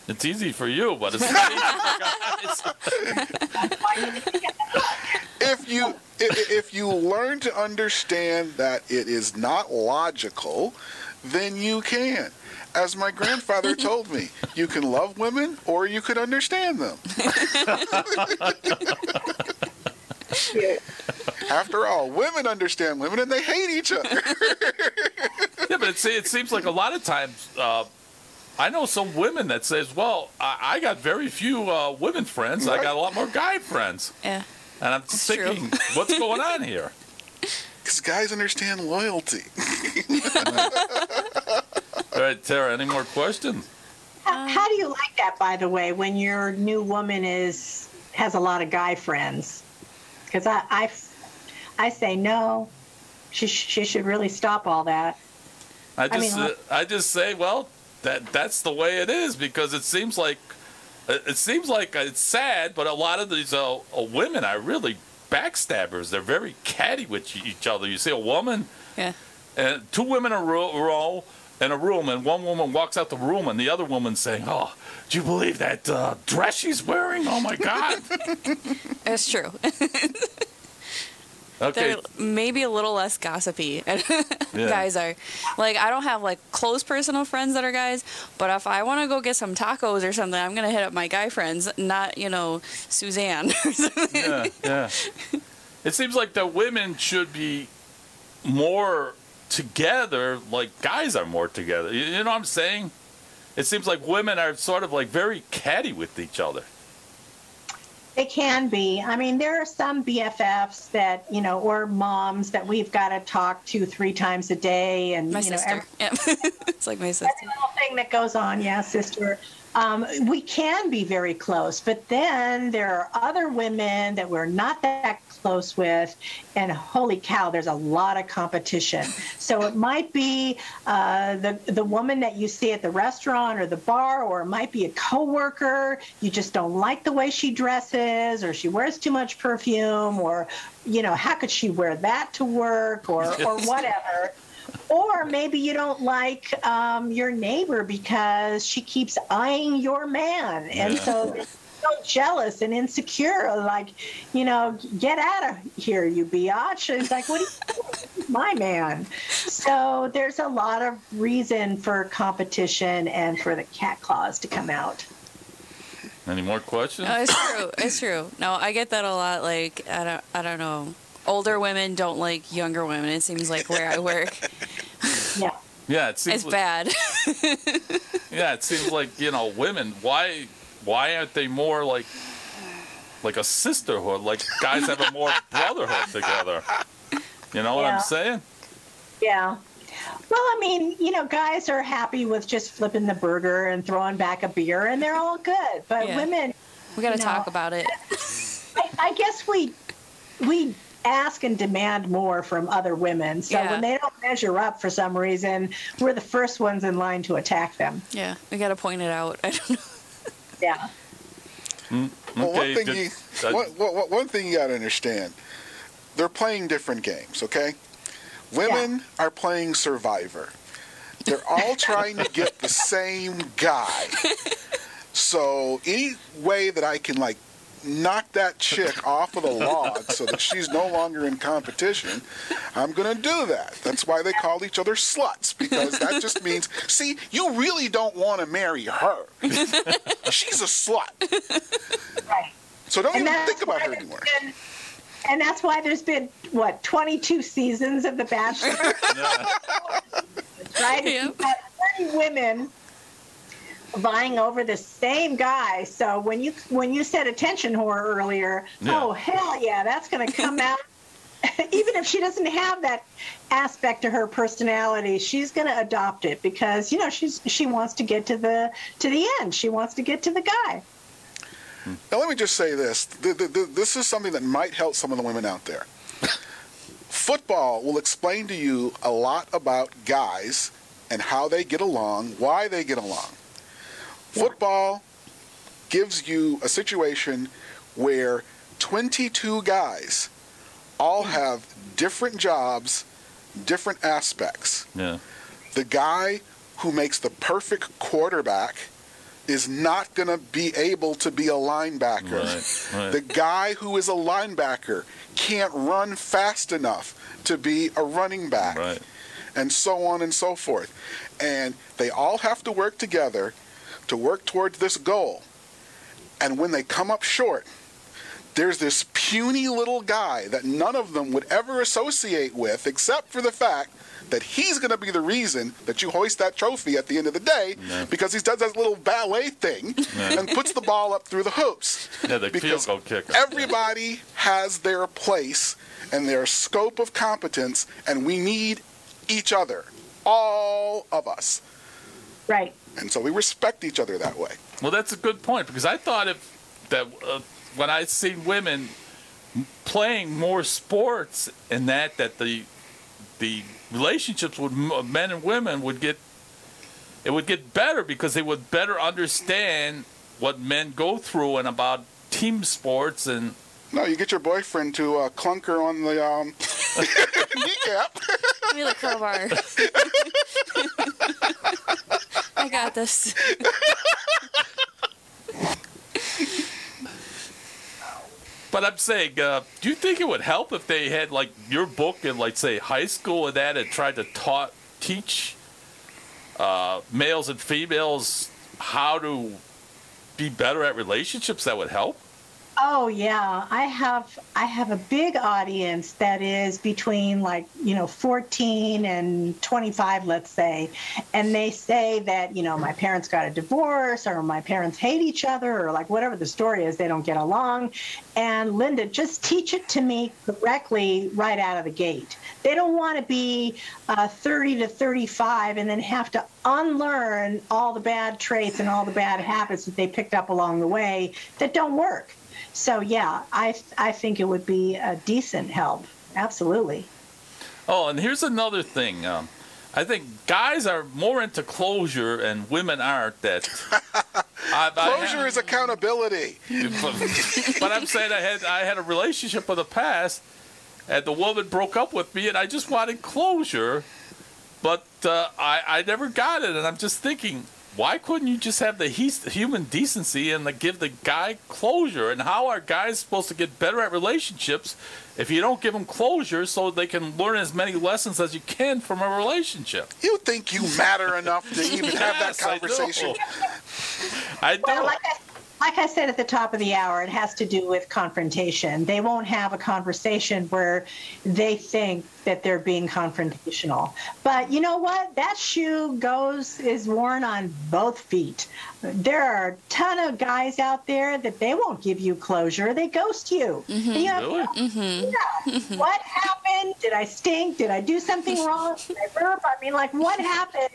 [SPEAKER 2] It's easy for you, but it's not easy for guys.
[SPEAKER 4] if you if, if you learn to understand that it is not logical, then you can. As my grandfather told me, you can love women or you could understand them. After all, women understand women and they hate each other.
[SPEAKER 2] Yeah, but it, it seems like a lot of times, uh, I know some women that says, "Well, I, I got very few uh, women friends. I got a lot more guy friends,"
[SPEAKER 3] Yeah.
[SPEAKER 2] and I'm
[SPEAKER 3] That's
[SPEAKER 2] thinking, "What's going on here?"
[SPEAKER 4] Because guys understand loyalty.
[SPEAKER 2] All right, Tara, any more questions?
[SPEAKER 5] How, how do you like that, by the way, when your new woman is has a lot of guy friends? Because I, I, I say no. She she should really stop all that.
[SPEAKER 2] I
[SPEAKER 5] I
[SPEAKER 2] just,
[SPEAKER 5] mean,
[SPEAKER 2] uh, I just say, well, that that's the way it is because it seems like, it seems like it's sad, but a lot of these uh, uh, women are really backstabbers. They're very catty with each other. You see a woman,
[SPEAKER 3] Yeah.
[SPEAKER 2] and two women in a row in a room, and one woman walks out the room, and the other woman's saying, "Oh, do you believe that uh, dress she's wearing? Oh my God!"
[SPEAKER 3] It's true.
[SPEAKER 2] okay,
[SPEAKER 3] They're maybe a little less gossipy.
[SPEAKER 2] Yeah.
[SPEAKER 3] guys are like I don't have like close personal friends that are guys, but if I want to go get some tacos or something, I'm gonna hit up my guy friends, not you know Suzanne. or something.
[SPEAKER 2] yeah, yeah. It seems like the women should be more together, like guys are more together. You, you know what I'm saying? It seems like women are sort of like very catty with each other.
[SPEAKER 5] It can be. I mean, there are some BFFs that you know, or moms that we've got to talk to three times a day, and
[SPEAKER 3] my
[SPEAKER 5] you know, every,
[SPEAKER 3] yeah. it's like my sister.
[SPEAKER 5] every little thing that goes on. Yeah, sister. um, we can be very close. But then there are other women that we're not that close with, and holy cow, there's a lot of competition. So it might be uh, the the woman that you see at the restaurant or the bar, or it might be a coworker. You just don't like the way she dresses, or she wears too much perfume, or you know, how could she wear that to work, or or whatever. Or maybe you don't like um, your neighbor because she keeps eyeing your man, and so so jealous and insecure. Like, you know, get out of here, you biatch. And it's like, what? Are you doing? my man. So there's a lot of reason for competition and for the cat claws to come out.
[SPEAKER 2] Any more questions?
[SPEAKER 3] No, it's true. It's true. No, I get that a lot. Like I don't, I don't know. Older women don't like younger women. It seems like where I work,
[SPEAKER 5] Yeah.
[SPEAKER 2] yeah, it seems
[SPEAKER 3] it's
[SPEAKER 2] like,
[SPEAKER 3] bad.
[SPEAKER 2] Yeah, it seems like you know, women. Why, why aren't they more like, like a sisterhood? Like guys have a more brotherhood together. You know what I'm saying?
[SPEAKER 5] Yeah. Well, I mean, you know, guys are happy with just flipping the burger and throwing back a beer, and they're all good. But
[SPEAKER 3] Yeah.
[SPEAKER 5] women,
[SPEAKER 3] We got to
[SPEAKER 5] No.
[SPEAKER 3] talk about it.
[SPEAKER 5] I, I guess we we ask and demand more from other women. So
[SPEAKER 3] Yeah.
[SPEAKER 5] when they don't measure up for some reason, we're the first ones in line to attack them.
[SPEAKER 3] Yeah, we got to point it out. I don't know.
[SPEAKER 5] Yeah.
[SPEAKER 4] Well,
[SPEAKER 2] Okay,
[SPEAKER 4] one thing
[SPEAKER 2] good-
[SPEAKER 4] you
[SPEAKER 2] uh,
[SPEAKER 4] one, one, one thing you got to understand, they're playing different games. Okay, women are playing Survivor. They're all trying to get the same guy. So any way that I can like knock that chick off of the log so that she's no longer in competition, I'm going to do that. That's why they call each other sluts because that just means, see, you really don't want to marry her. she's a slut.
[SPEAKER 5] Right.
[SPEAKER 4] So don't
[SPEAKER 5] And
[SPEAKER 4] even think about her anymore.
[SPEAKER 5] been- and that's why there's been what 22 seasons of The Bachelor, right?
[SPEAKER 3] Yep.
[SPEAKER 5] You've 30 women vying over the same guy. So when you when you said attention whore earlier,
[SPEAKER 2] Yeah.
[SPEAKER 5] oh hell yeah, that's going to come out. Even if she doesn't have that aspect to her personality, she's going to adopt it because you know she's she wants to get to the to the end. She wants to get to the guy.
[SPEAKER 4] Now, let me just say this. Th- th- th- This is something that might help some of the women out there. Football will explain to you a lot about guys and how they get along, why they get along. Football gives you a situation where 22 guys all have different jobs, different aspects.
[SPEAKER 2] yeah.
[SPEAKER 4] The guy who makes the perfect quarterback is not going to be able to be a linebacker.
[SPEAKER 2] Right, right.
[SPEAKER 4] The guy who is a linebacker can't run fast enough to be a running back.
[SPEAKER 2] Right.
[SPEAKER 4] And so on and so forth. And they all have to work together to work towards this goal. And when they come up short, there's this puny little guy that none of them would ever associate with, except for the fact that he's going to be the reason that you hoist that trophy at the end of the day
[SPEAKER 2] Yeah.
[SPEAKER 4] because he does that little ballet thing
[SPEAKER 2] Yeah.
[SPEAKER 4] and puts the ball up through the hoops.
[SPEAKER 2] Yeah, the
[SPEAKER 4] Because
[SPEAKER 2] field goal kicker.
[SPEAKER 4] Everybody has their place and their scope of competence, and we need each other, all of us.
[SPEAKER 5] Right.
[SPEAKER 4] And so we respect each other that way.
[SPEAKER 2] Well, that's a good point because I thought if that uh, when I see women playing more sports and that that the the relationships with men and women would get it would get better because they would better understand what men go through and about team sports and
[SPEAKER 4] No, you get your boyfriend to uh, clunk her on the um, kneecap.
[SPEAKER 3] Give me the crowbar. I got this.
[SPEAKER 2] But I'm saying, uh, do you think it would help if they had like your book in like say high school and that and tried to taught teach uh, males and females how to be better at relationships? That would help.
[SPEAKER 5] Oh yeah, I have I have a big audience that is between like, you know, 14 and 25 let's say. And they say that, you know, my parents got a divorce or my parents hate each other or like whatever the story is, they don't get along. And Linda, just teach it to me correctly right out of the gate. They don't want to be uh, 30 to 35 and then have to unlearn all the bad traits and all the bad habits that they picked up along the way that don't work. So yeah, I I think it would be a decent help. Absolutely.
[SPEAKER 2] Oh, and here's another thing. Um, I think guys are more into closure and women aren't. That I,
[SPEAKER 4] Closure
[SPEAKER 2] I,
[SPEAKER 4] is accountability.
[SPEAKER 2] but, but I'm saying I had I had a relationship in the past, and the woman broke up with me, and I just wanted closure, but uh, I I never got it, and I'm just thinking. Why couldn't you just have the he- human decency and like, give the guy closure? And how are guys supposed to get better at relationships if you don't give them closure so they can learn as many lessons as you can from a relationship?
[SPEAKER 4] You think you matter enough to even have that
[SPEAKER 2] Yes, I do.
[SPEAKER 4] conversation?
[SPEAKER 2] I do.
[SPEAKER 5] Well, like I, like I said at the top of the hour, it has to do with confrontation. They won't have a conversation where they think that they're being confrontational. But you know what? That shoe goes is worn on both feet. There are a ton of guys out there that they won't give you closure. They ghost you. And you have-
[SPEAKER 2] Really?
[SPEAKER 5] yeah. Mm-hmm. Mm-hmm. What happened? Did I stink? Did I do something wrong? Did I burp? I mean, like, what happened?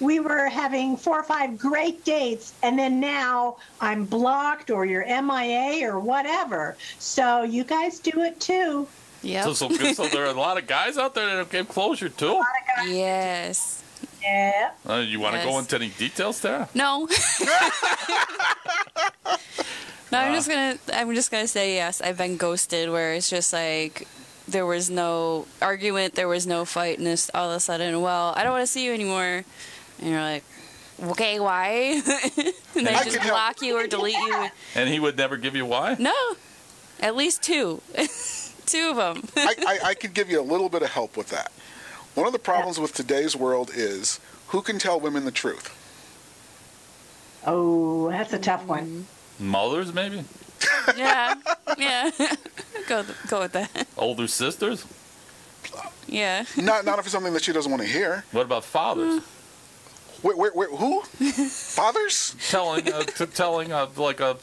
[SPEAKER 5] We were having four or five great dates, and then now I'm blocked or you're MIA or whatever. So you guys do it too.
[SPEAKER 3] Yeah.
[SPEAKER 2] So, so, so there are a lot of guys out there that don't give closure too.
[SPEAKER 3] yes.
[SPEAKER 5] Yeah.
[SPEAKER 2] Uh, you want to go into any details there?
[SPEAKER 3] No. no, I'm just gonna I'm just gonna say yes. I've been ghosted where it's just like there was no argument, there was no fight, and it's all of a sudden, well, I don't want to see you anymore, and you're like, okay, why? and they
[SPEAKER 4] I
[SPEAKER 3] just
[SPEAKER 4] can help.
[SPEAKER 3] block you or delete you.
[SPEAKER 2] And he would never give you why?
[SPEAKER 3] No, at least two, two of them.
[SPEAKER 4] I, I, I could give you a little bit of help with that. One of the problems with today's world is who can tell women the truth?
[SPEAKER 5] Oh, that's a tough one. Mm-hmm.
[SPEAKER 2] Mothers, maybe?
[SPEAKER 3] yeah, yeah. go go with that.
[SPEAKER 2] Older sisters?
[SPEAKER 3] Yeah.
[SPEAKER 4] Not not if it's something that she doesn't want to hear.
[SPEAKER 2] What about fathers? Mm.
[SPEAKER 4] Wait, wait, wait, who? Fathers?
[SPEAKER 2] telling, uh, t- telling, uh, like a,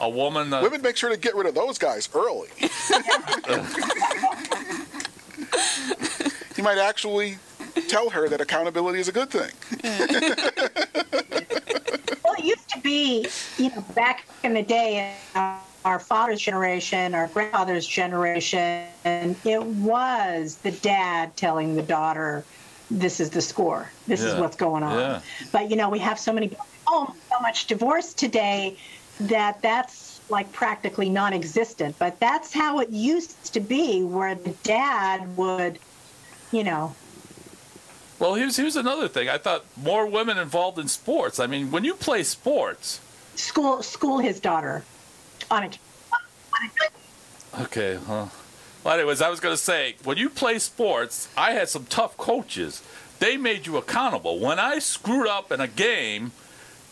[SPEAKER 2] a woman. Uh,
[SPEAKER 4] Women make sure to get rid of those guys early. you might actually tell her that accountability is a good thing.
[SPEAKER 5] Well, it used to be, you know, back in the day, uh, our father's generation, our grandfather's generation, it was the dad telling the daughter, "This is the score. This is what's going on."
[SPEAKER 2] Yeah.
[SPEAKER 5] But you know, we have so many, oh, so much divorce today that that's like practically non-existent. But that's how it used to be, where the dad would, you know,
[SPEAKER 2] Well, here's here's another thing. I thought more women involved in sports. I mean, when you play sports,
[SPEAKER 5] school school his daughter on a
[SPEAKER 2] okay, huh? Well, anyways, I was gonna say when you play sports, I had some tough coaches. They made you accountable. When I screwed up in a game,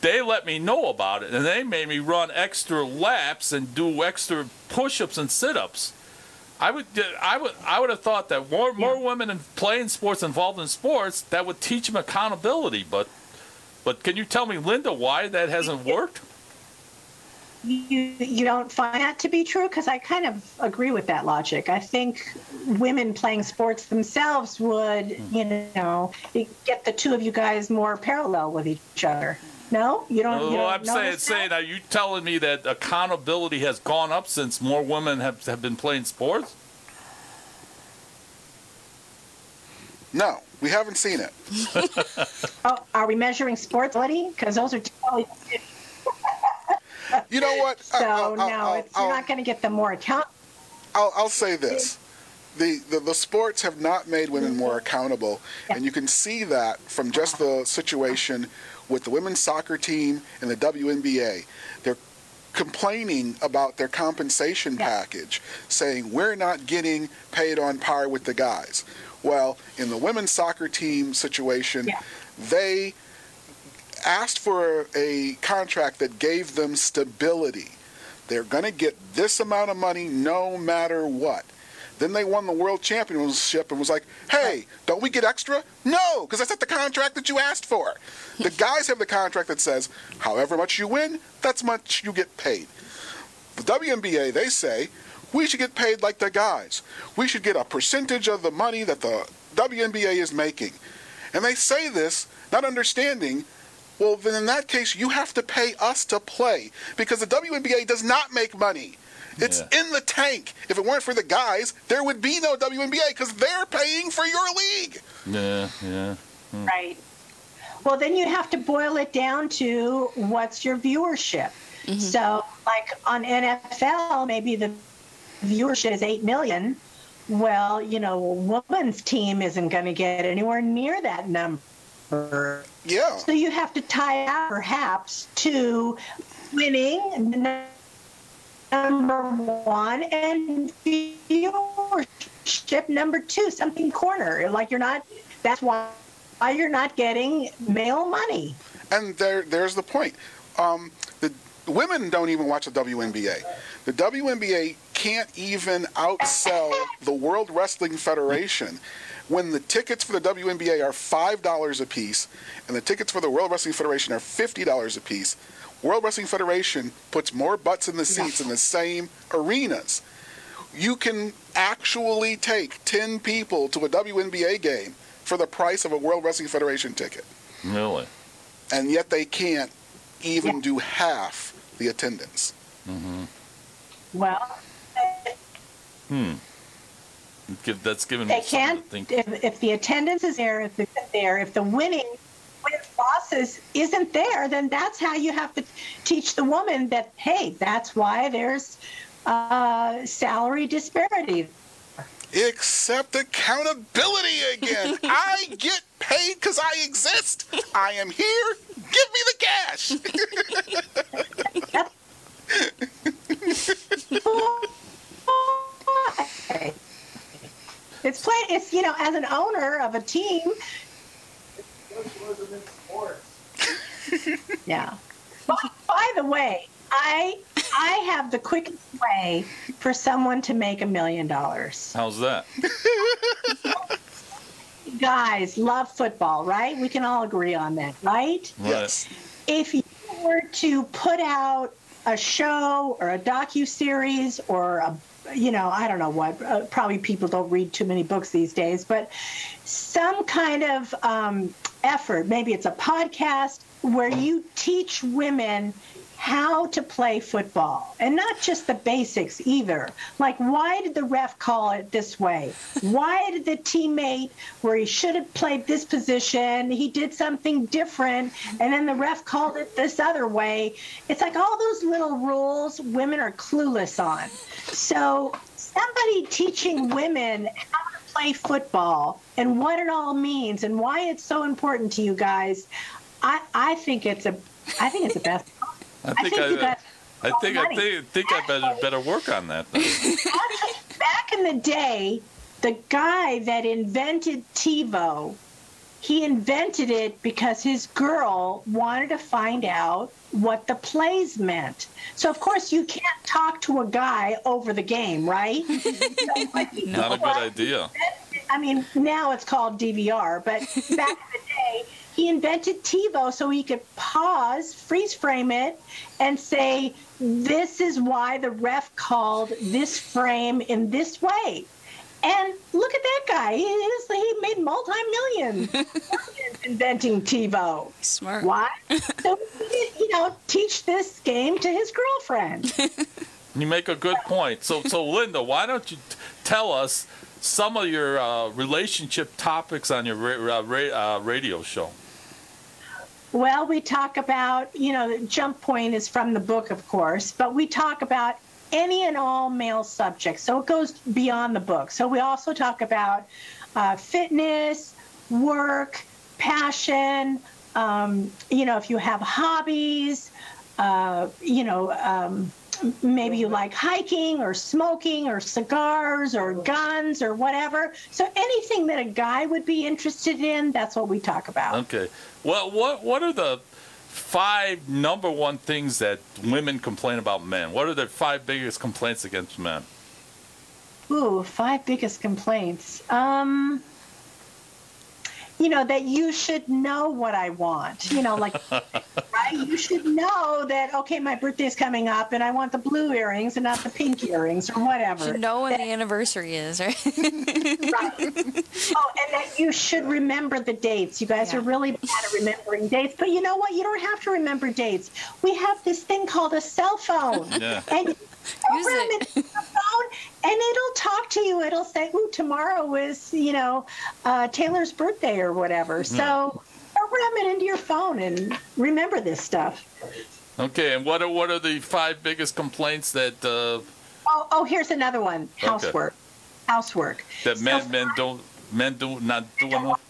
[SPEAKER 2] they let me know about it, and they made me run extra laps and do extra push-ups and sit-ups. I would, I would, I would have thought that more, more women in playing sports involved in sports that would teach them accountability. But, but can you tell me, Linda, why that hasn't worked?
[SPEAKER 5] You you don't find that to be true because i kind of agree with that logic i think women playing sports themselves would hmm. you know get the two of you guys more parallel with each other no you don't, you
[SPEAKER 2] Well,
[SPEAKER 5] don't
[SPEAKER 2] I'm saying,
[SPEAKER 5] notice
[SPEAKER 2] saying, are you telling me that accountability has gone up since more women have, have been playing sports?
[SPEAKER 4] No, we haven't seen it.
[SPEAKER 5] oh, are we measuring sports buddy? because those are totally
[SPEAKER 4] You know what?
[SPEAKER 5] so
[SPEAKER 4] I'll,
[SPEAKER 5] no
[SPEAKER 4] I'll-
[SPEAKER 5] it's,
[SPEAKER 4] I'll-
[SPEAKER 5] you're not going to get them more account
[SPEAKER 4] I'll, I'll say this. The, the, the sports have not made women mm-hmm. more accountable, and you can see that from just the situation with the women's soccer team and the WNBA. They're complaining about their compensation
[SPEAKER 5] Yeah.
[SPEAKER 4] package, saying we're not getting paid on par with the guys. Well, in the women's soccer team situation,
[SPEAKER 5] Yeah.
[SPEAKER 4] they asked for a contract that gave them stability. They're going to get this amount of money no matter what. Then they won the world championship and was like, hey, don't we get extra? No, because that's not the contract that you asked for. the guys have the contract that says, however much you win, that's much you get paid. The WNBA, they say, we should get paid like the guys. We should get a percentage of the money that the WNBA is making. And they say this not understanding, well, then in that case, you have to pay us to play because the WNBA does not make money. It's
[SPEAKER 2] Yeah.
[SPEAKER 4] in the tank. If it weren't for the guys, there would be no WNBA because they're paying for your league.
[SPEAKER 2] Yeah, yeah. Hmm.
[SPEAKER 5] Right. Well, then you have to boil it down to what's your viewership. Mm-hmm. So, like on NFL, maybe the viewership is 8 million. Well, you know, a women's team isn't going to get anywhere near that number.
[SPEAKER 4] Yeah.
[SPEAKER 5] So you have to tie out perhaps to winning number one and viewership number two, something corner. Like you're not, that's why why you're not getting male money.
[SPEAKER 4] And there, there's the point. Um, the women don't even watch the WNBA. The WNBA can't even outsell the World Wrestling Federation when the tickets for the WNBA are five dollars a piece and the tickets for the World Wrestling Federation are fifty dollars a piece. World Wrestling Federation puts more butts in the seats in the same arenas. You can actually take ten people to a WNBA game for the price of a World Wrestling Federation ticket
[SPEAKER 2] Really?
[SPEAKER 4] and yet they can't even
[SPEAKER 5] Yeah.
[SPEAKER 4] do half the attendance. Mm-hmm.
[SPEAKER 5] Well, hmm.
[SPEAKER 2] Give, that's giving me
[SPEAKER 5] they
[SPEAKER 2] something
[SPEAKER 5] can't.
[SPEAKER 2] think.
[SPEAKER 5] If, if the attendance is there, if it's there, if the winning wins losses isn't there, then that's how you have to teach the woman that hey, that's why there's uh, salary disparity.
[SPEAKER 4] Except accountability again. I get paid because I exist. I am here. Give me the cash.
[SPEAKER 5] It's play. It's you know, as an owner of a team. Yeah. By, by the way, I I have the quickest way for someone to make a million dollars.
[SPEAKER 2] How's that?
[SPEAKER 5] Guys love football, right? We can all agree on that, right?
[SPEAKER 4] yes.
[SPEAKER 5] if you were to put out a show or a docu series or a you know i don't know what uh, probably people don't read too many books these days but some kind of um, effort maybe it's a podcast where you teach women how to play football. And not just the basics either. Like why did the ref call it this way? Why did the teammate where he should have played this position he did something different and then the ref called it this other way? It's like all those little rules women are clueless on. So somebody teaching women how to play football and what it all means and why it's so important to you guys i i think it's a i think it's the best
[SPEAKER 2] I
[SPEAKER 5] I
[SPEAKER 2] think I,
[SPEAKER 5] got
[SPEAKER 2] I think I think, think I better better work on that.
[SPEAKER 5] Back in the day, the guy that invented TiVo, he invented it because his girl wanted to find out what the plays meant. So of course you can't talk to a guy over the game, right? So
[SPEAKER 2] Not a good idea.
[SPEAKER 5] I mean, now it's called DVR, but back in the day, he invented TiVo so he could pause, freeze frame it, and say, This is why the ref called this frame in this way. And look at that guy. He, is, he made multi millions inventing TiVo.
[SPEAKER 3] Smart.
[SPEAKER 5] Why? So, you know, teach this game to his girlfriend.
[SPEAKER 2] You make a good point. So, so Linda, why don't you t- tell us some of your uh, relationship topics on your ra- uh, ra- uh, radio show?
[SPEAKER 5] Well, we talk about, you know, the Jump Point is from the book, of course, but we talk about any and all male subjects. So it goes beyond the book. So we also talk about uh, fitness, work, passion, um, you know, if you have hobbies, uh, you know, um, maybe you like hiking or smoking or cigars or guns or whatever. So anything that a guy would be interested in, that's what we talk about.
[SPEAKER 2] Okay. Well, what what are the five number one things that women complain about men? What are the five biggest complaints against men?
[SPEAKER 5] Ooh, five biggest complaints. Um, you know that you should know what I want. You know, like right? You should know that okay, my birthday's coming up, and I want the blue earrings and not the pink earrings or whatever.
[SPEAKER 3] You know when the anniversary is, right?
[SPEAKER 5] Right. Oh, and that you should remember the dates. You guys
[SPEAKER 3] Yeah.
[SPEAKER 5] are really bad at remembering dates. But you know what? You don't have to remember dates. We have this thing called a cell phone.
[SPEAKER 2] Yeah.
[SPEAKER 5] And you
[SPEAKER 3] Use it.
[SPEAKER 5] it in the phone, and it'll talk to you. It'll say, "Ooh, tomorrow is you know uh, Taylor's birthday or whatever." So program it into your phone and remember this stuff.
[SPEAKER 2] Okay, and what are what are the five biggest complaints that uh,
[SPEAKER 5] Oh, oh, here's another one: housework. Housework.
[SPEAKER 2] that men
[SPEAKER 5] So-
[SPEAKER 2] men don't men do not do enough?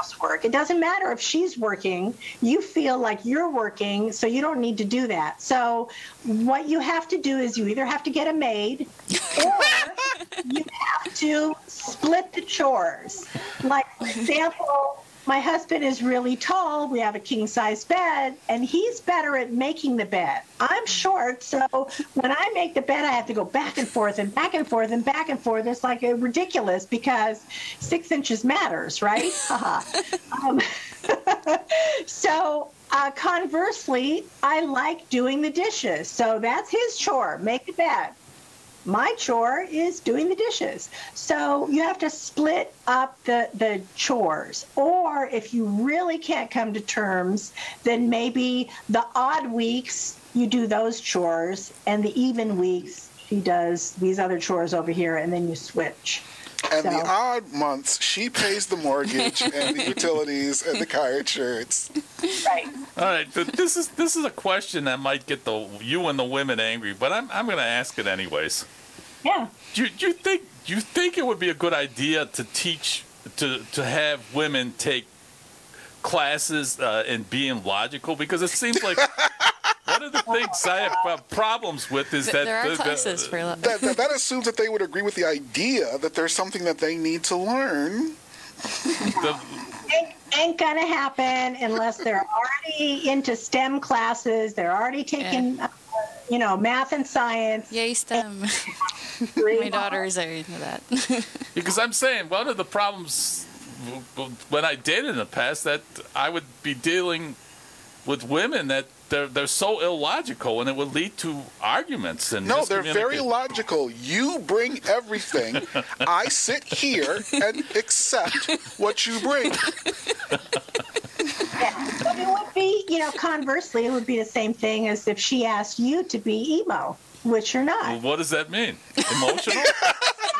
[SPEAKER 5] Housework. It doesn't matter if she's working, you feel like you're working, so you don't need to do that. So, what you have to do is you either have to get a maid or you have to split the chores. Like, for example, my husband is really tall. We have a king size bed, and he's better at making the bed. I'm short, so when I make the bed, I have to go back and forth and back and forth and back and forth. It's like ridiculous because six inches matters, right? Um, so uh, conversely, I like doing the dishes. So that's his chore, make the bed. My chore is doing the dishes. So you have to split up the, the chores. Or if you really can't come to terms, then maybe the odd weeks you do those chores, and the even weeks she does these other chores over here, and then you switch.
[SPEAKER 4] And the odd months, she pays the mortgage and the utilities and the car insurance.
[SPEAKER 5] Right.
[SPEAKER 2] All right, but this is this is a question that might get the you and the women angry, but I'm I'm going to ask it anyways.
[SPEAKER 5] Yeah.
[SPEAKER 2] Do you, do you think do you think it would be a good idea to teach to to have women take classes uh, in being logical because it seems like one of the things I have uh, problems with is that
[SPEAKER 3] there are
[SPEAKER 2] the- the-
[SPEAKER 3] for lo-
[SPEAKER 4] That, that, that assumes that they would agree with the idea that there's something that they need to learn.
[SPEAKER 2] the-
[SPEAKER 5] ain't, ain't gonna happen unless they're already into STEM classes. They're already taking, uh, you know, math and science.
[SPEAKER 3] Yay, STEM. My daughters are into that.
[SPEAKER 2] because I'm saying one of the problems w- w- when I dated in the past that I would be dealing with women that they're they're so illogical and it would lead to arguments and
[SPEAKER 4] No, they're very logical. You bring everything. I sit here and accept what you bring.
[SPEAKER 5] Yeah. But it would be, you know, conversely, it would be the same thing as if she asked you to be emo, which you're
[SPEAKER 2] Well,
[SPEAKER 5] not.
[SPEAKER 2] what does that mean? Emotional?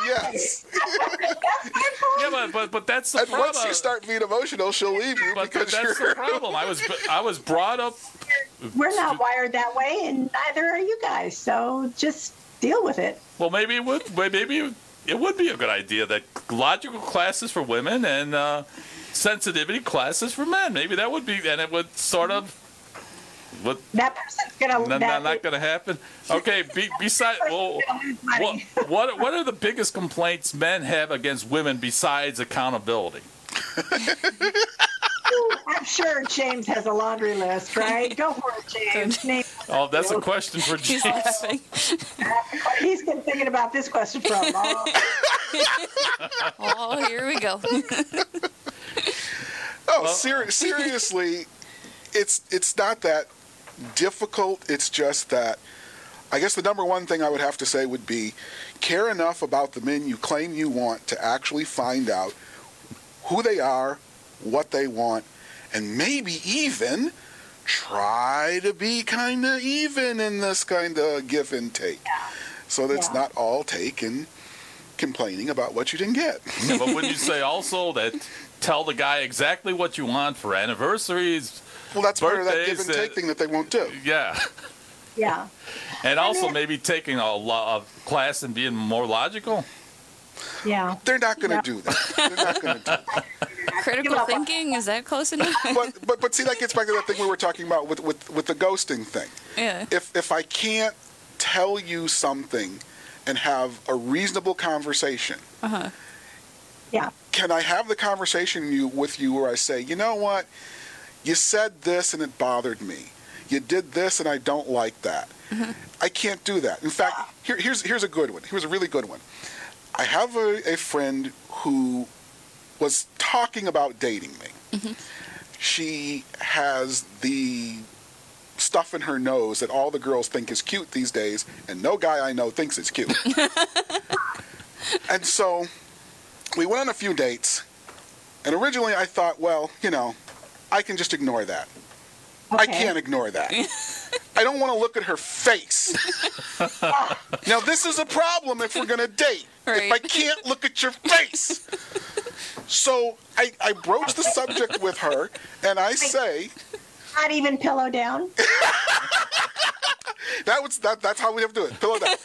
[SPEAKER 4] Yes.
[SPEAKER 2] yeah, but, but but that's the
[SPEAKER 4] And
[SPEAKER 2] problem.
[SPEAKER 4] once you start being emotional, she'll leave you
[SPEAKER 2] but
[SPEAKER 4] because
[SPEAKER 2] that's
[SPEAKER 4] you're.
[SPEAKER 2] the problem. I was I was brought up.
[SPEAKER 5] We're not wired that way, and neither are you guys. So just deal with it.
[SPEAKER 2] Well, maybe it would. Maybe it would- be a good idea that logical classes for women and uh, sensitivity classes for men. Maybe that would be, and it would sort of. Would,
[SPEAKER 5] That person's gonna.
[SPEAKER 2] not,
[SPEAKER 5] that,
[SPEAKER 2] not, not going to happen. Okay. Be, beside, well, what, what what are the biggest complaints men have against women besides accountability?
[SPEAKER 5] I'm sure James has a laundry list, right? Go for it, James. Name-
[SPEAKER 2] Oh, that's a question for James.
[SPEAKER 3] laughing.
[SPEAKER 5] He's been thinking about this question for a long
[SPEAKER 3] Oh, here we go.
[SPEAKER 4] Oh, ser- seriously, it's it's not that difficult. It's just that I guess the number one thing I would have to say would be care enough about the men you claim you want to actually find out who they are, what they want, and maybe even try to be kind of even in this kind of give and take. So that it's
[SPEAKER 5] Yeah.
[SPEAKER 4] not all take and complaining about what you didn't get.
[SPEAKER 2] Yeah, but wouldn't you say also that tell the guy exactly what you want for anniversaries?
[SPEAKER 4] Well, that's part of that give and take
[SPEAKER 2] uh,
[SPEAKER 4] thing that they won't do.
[SPEAKER 2] Yeah.
[SPEAKER 5] Yeah.
[SPEAKER 2] And also
[SPEAKER 5] then-
[SPEAKER 2] maybe taking a, lo- a class and being more logical.
[SPEAKER 5] Yeah.
[SPEAKER 4] They're not going to
[SPEAKER 5] Yeah.
[SPEAKER 4] do that. They're not going to do that.
[SPEAKER 3] Critical thinking, is that close enough?
[SPEAKER 4] But, but but see, that gets back to that thing we were talking about with, with, with the ghosting thing.
[SPEAKER 3] yeah.
[SPEAKER 4] If if I can't tell you something and have a reasonable conversation,
[SPEAKER 3] Uh-huh.
[SPEAKER 5] Yeah.
[SPEAKER 4] can I have the conversation you, with you where I say, you know what, You said this and it bothered me. You did this and I don't like that. I can't do that. In fact, here, here's here's a good one. Here's a really good one. I have a, a friend who was talking about dating me. Mm-hmm. She has the stuff in her nose that all the girls think is cute these days, and no guy I know thinks it's cute. and so we went on a few dates, and originally I thought, well, you know, I can just ignore that. I can't ignore that. I don't want to look at her face. now, this is a problem if we're going to date. If I can't look at your face. So I, I broach the subject with her, and I say,
[SPEAKER 5] Not even pillow down.
[SPEAKER 4] that was that, that's how we have to do it. Pillow down.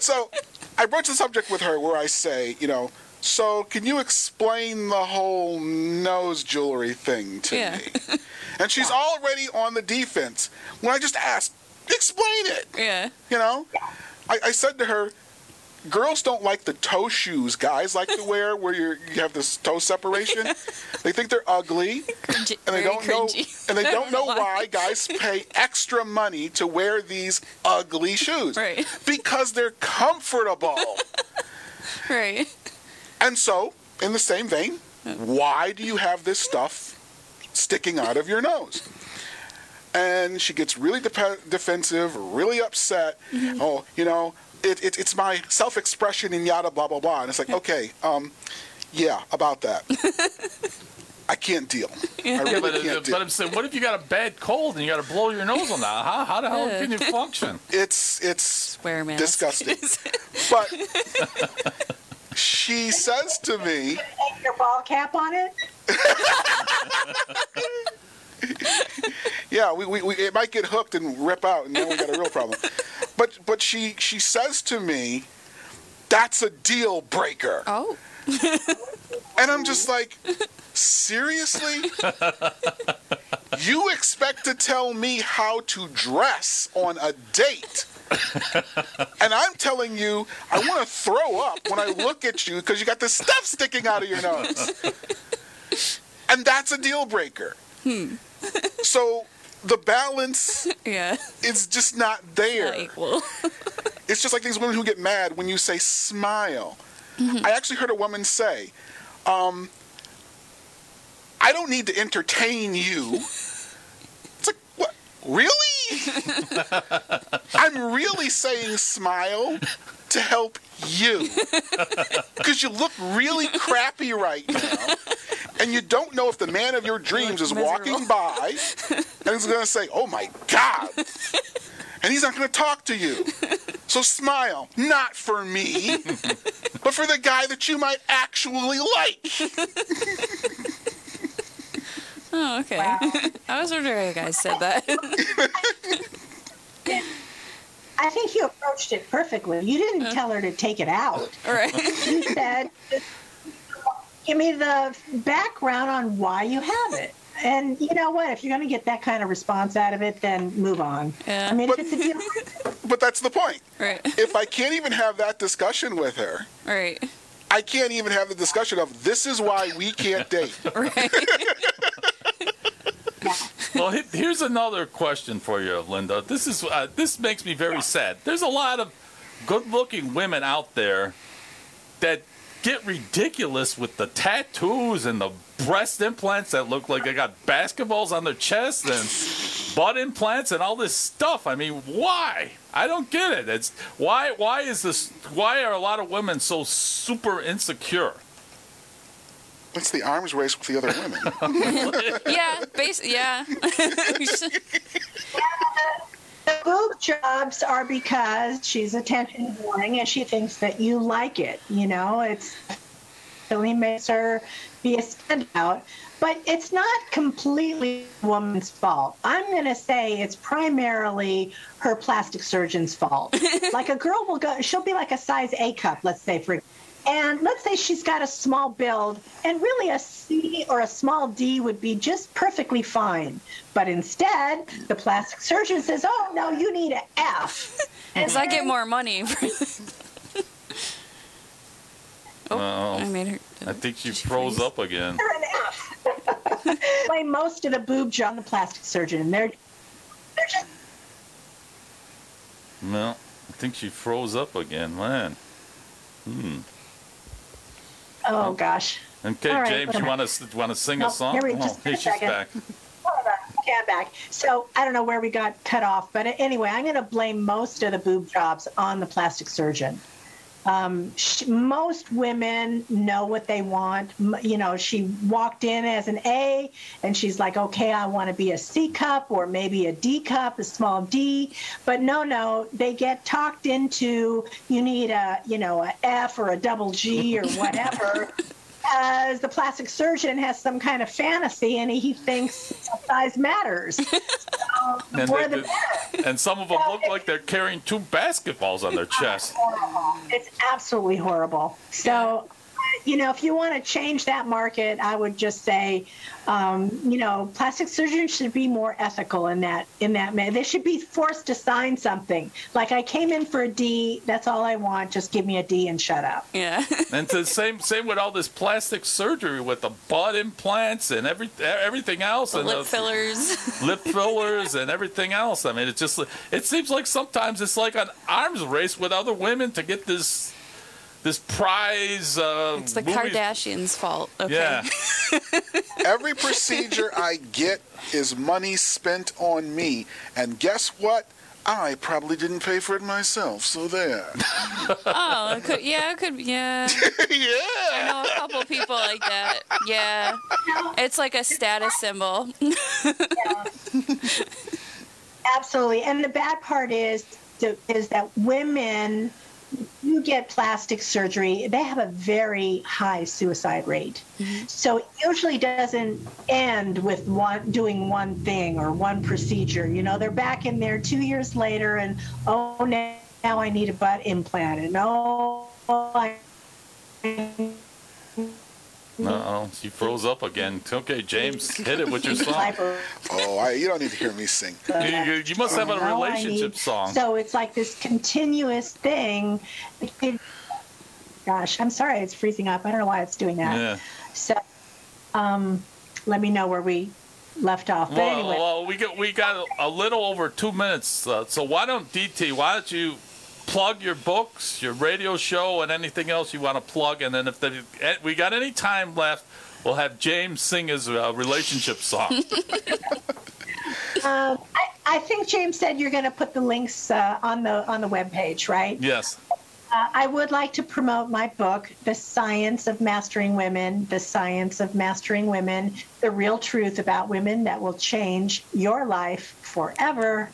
[SPEAKER 4] so I broach the subject with her where I say, you know, so can you explain the whole nose jewelry thing to
[SPEAKER 3] Yeah.
[SPEAKER 4] me? And she's already on the defense. When I just asked, explain it.
[SPEAKER 3] Yeah.
[SPEAKER 4] You know, I, I said to her, girls don't like the toe shoes guys like to wear, where you're, you have this toe separation. they think they're ugly,
[SPEAKER 3] Cringy,
[SPEAKER 4] and they don't know,
[SPEAKER 3] cringy.
[SPEAKER 4] and they don't know
[SPEAKER 3] why.
[SPEAKER 4] why guys pay extra money to wear these ugly shoes.
[SPEAKER 3] Right.
[SPEAKER 4] Because they're comfortable.
[SPEAKER 3] Right.
[SPEAKER 4] And so, in the same vein, why do you have this stuff sticking out of your nose? And she gets really dep- defensive, really upset. Oh, you know, it, it, it's my self-expression and yada blah blah blah. And it's like, okay, um, yeah, about that. I can't deal. I
[SPEAKER 2] Yeah,
[SPEAKER 4] really
[SPEAKER 2] but,
[SPEAKER 4] can't
[SPEAKER 2] but
[SPEAKER 4] deal.
[SPEAKER 2] I'm saying, what if you got a bad cold and you got to blow your nose on that? How, how the hell can you function?
[SPEAKER 4] It's it's
[SPEAKER 3] Wear a mask.
[SPEAKER 4] disgusting. but she says to me,
[SPEAKER 5] Take your ball cap on it.
[SPEAKER 4] Yeah, we, we, we it might get hooked and rip out, and then we got a real problem. But but she she says to me, "That's a deal breaker,"
[SPEAKER 3] oh.
[SPEAKER 4] and I'm just like, seriously? You expect to tell me how to dress on a date? And I'm telling you, I want to throw up when I look at you because you got this stuff sticking out of your nose. And that's a deal breaker. So the balance
[SPEAKER 3] Yeah.
[SPEAKER 4] is just not there.
[SPEAKER 3] Not equal.
[SPEAKER 4] It's just like these women who get mad when you say smile. I actually heard a woman say, um, I don't need to entertain you. It's like, what? Really? I'm really saying smile to help you. Because you look really crappy right now. And you don't know if the man of your dreams is walking by and he's going to say, oh my God. And he's not going to talk to you. So smile, not for me, but for the guy that you might actually like.
[SPEAKER 3] Oh, okay. I was wondering why you guys said that.
[SPEAKER 5] I think you approached it perfectly. You didn't oh. tell her to take it out.
[SPEAKER 3] All right.
[SPEAKER 5] You said, give me the background on why you have it. And you know what? If you're going to get that kind of response out of it, then move on.
[SPEAKER 3] Yeah.
[SPEAKER 5] I mean,
[SPEAKER 4] But-
[SPEAKER 5] if it's a deal,
[SPEAKER 4] But that's the point.
[SPEAKER 3] Right.
[SPEAKER 4] If I can't even have that discussion with her,
[SPEAKER 3] Right.
[SPEAKER 4] I can't even have the discussion of this is why we can't date.
[SPEAKER 3] Right.
[SPEAKER 2] Well, here's another question for you, Linda. This is uh, this makes me very sad. There's a lot of good-looking women out there that get ridiculous with the tattoos and the breast implants that look like they got basketballs on their chest and butt implants and all this stuff. I mean, why? I don't get it. It's why why is this why are a lot of women so super insecure?
[SPEAKER 4] It's the arms race with the other women.
[SPEAKER 3] Yeah. Base. Yeah.
[SPEAKER 5] the boob jobs are because she's attention whoring and she thinks that you like it. You know, it's really makes her be a standout. But it's not completely woman's fault. I'm going to say it's primarily her plastic surgeon's fault. like a girl will go, she'll be like a size A cup, let's say, for and let's say she's got a small build, and really a C or a small D would be just perfectly fine. But instead, the plastic surgeon says, "Oh no, you need an F." And
[SPEAKER 3] Because I get more money. oh,
[SPEAKER 2] Oh.
[SPEAKER 3] I made her.
[SPEAKER 2] I think she
[SPEAKER 3] she
[SPEAKER 2] froze
[SPEAKER 3] freeze?
[SPEAKER 2] up again.
[SPEAKER 5] You're an F. blame most of the boob job on the plastic surgeon. They're they're just
[SPEAKER 2] No, I think she froze up again, man. Hmm.
[SPEAKER 5] Oh gosh.
[SPEAKER 2] Okay,
[SPEAKER 5] All right,
[SPEAKER 2] James, you
[SPEAKER 5] whatever.
[SPEAKER 2] want to want to sing a song?
[SPEAKER 5] here we-
[SPEAKER 2] oh,
[SPEAKER 5] just
[SPEAKER 2] here
[SPEAKER 5] a
[SPEAKER 2] she's
[SPEAKER 5] second.
[SPEAKER 2] back.
[SPEAKER 5] Hold on. Okay, I'm back. So I don't know where we got cut off, but anyway, I'm going to blame most of the boob jobs on the plastic surgeon. Um, sh- most women know what they want. You know, she walked in as an A, and she's like, "Okay, I want to be a C cup or maybe a D cup, a small D." But no, no, they get talked into you need a, you know, a F or a double G or whatever. Because the plastic surgeon has some kind of fantasy and he thinks size matters. So,
[SPEAKER 2] And,
[SPEAKER 5] more
[SPEAKER 2] they-
[SPEAKER 5] the better.
[SPEAKER 2] And some of them look like they're carrying two basketballs on their chest.
[SPEAKER 5] It's absolutely horrible. So, you know, if you want to change that market, I would just say, um, you know, plastic surgeons should be more ethical in that. In that, man, they should be forced to sign something. Like, I came in for a D. That's all I want. Just give me a D and shut up.
[SPEAKER 3] Yeah.
[SPEAKER 2] And the same same with all this plastic surgery with the butt implants and every everything else and
[SPEAKER 3] Lip
[SPEAKER 2] the
[SPEAKER 3] fillers.
[SPEAKER 2] lip fillers and everything else. I mean, it just it seems like sometimes it's like an arms race with other women to get this this prize. Uh,
[SPEAKER 3] It's the
[SPEAKER 2] movie-
[SPEAKER 3] Kardashians' fault. Okay.
[SPEAKER 2] Yeah.
[SPEAKER 4] Every procedure I get is money spent on me. And guess what? I probably didn't pay for it myself, so there.
[SPEAKER 3] Oh, it could, yeah, it could, yeah.
[SPEAKER 4] Yeah.
[SPEAKER 3] I know a couple people like that. Yeah. It's like a status symbol.
[SPEAKER 5] Absolutely. And the bad part is is that women who get plastic surgery, they have a very high suicide rate. Mm-hmm. So it usually doesn't end with one doing one thing or one procedure. You know, they're back in there two years later and oh now, now I need a butt implant and oh I
[SPEAKER 2] Uh-oh, she froze up again. Okay, James, hit it with your song.
[SPEAKER 4] Oh, I, you don't need to hear me sing.
[SPEAKER 2] You, you- you must have a
[SPEAKER 5] Now I
[SPEAKER 2] relationship
[SPEAKER 5] need-
[SPEAKER 2] song.
[SPEAKER 5] So it's like this continuous thing. It- gosh, I'm sorry, it's freezing up. I don't know why it's doing that.
[SPEAKER 2] Yeah.
[SPEAKER 5] So, um, let me know where we left off. But
[SPEAKER 2] Well,
[SPEAKER 5] anyway,
[SPEAKER 2] well, we got we got a little over two minutes. Uh, so why don't DT? Why don't you plug your books, your radio show, and anything else you want to plug? And then if the, eh, we got any time left, we'll have James sing his uh, relationship song.
[SPEAKER 5] um, I, I think James said you're going to put the links uh, on the on the webpage, right?
[SPEAKER 2] yes.
[SPEAKER 5] Uh, I would like to promote my book, The Science of Mastering Women, The Science of Mastering Women, The Real Truth About Women That Will Change Your Life Forever.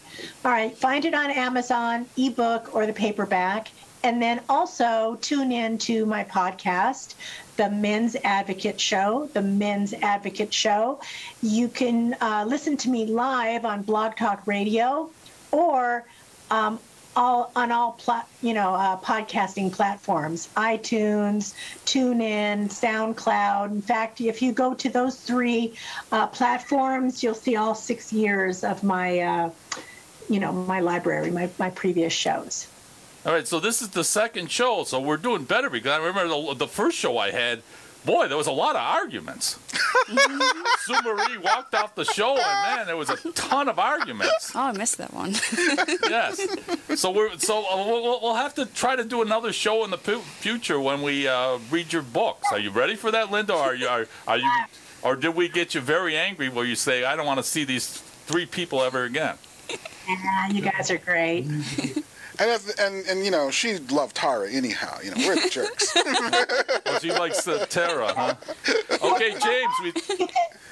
[SPEAKER 5] All right, find it on Amazon, ebook, or the paperback. And then also tune in to my podcast, The Men's Advocate Show. The Men's Advocate Show. You can uh, listen to me live on Blog Talk Radio or um, all on all plat, you know uh, podcasting platforms itunes tunein soundcloud in fact if you go to those three uh, platforms you'll see all six years of my uh, you know my library my, my previous shows
[SPEAKER 2] All right. So this is the second show. So we're doing better because I remember the, the first show I had. Boy, there was a lot of arguments. Sue Marie walked off the show, and man, there was a ton of arguments.
[SPEAKER 3] Oh, I missed that one.
[SPEAKER 2] yes. So we're so uh, we'll, we'll- we'll have to try to do another show in the pu- future when we uh, read your books. Are you ready for that, Linda? Or are you are, are you or did we get you very angry where you say I don't want to see these three people ever again?
[SPEAKER 5] yeah you guys are great
[SPEAKER 4] And, if, and and you know she loved Tara anyhow. You know we're the jerks.
[SPEAKER 2] Well, she likes the Tara, huh? Okay, James. We,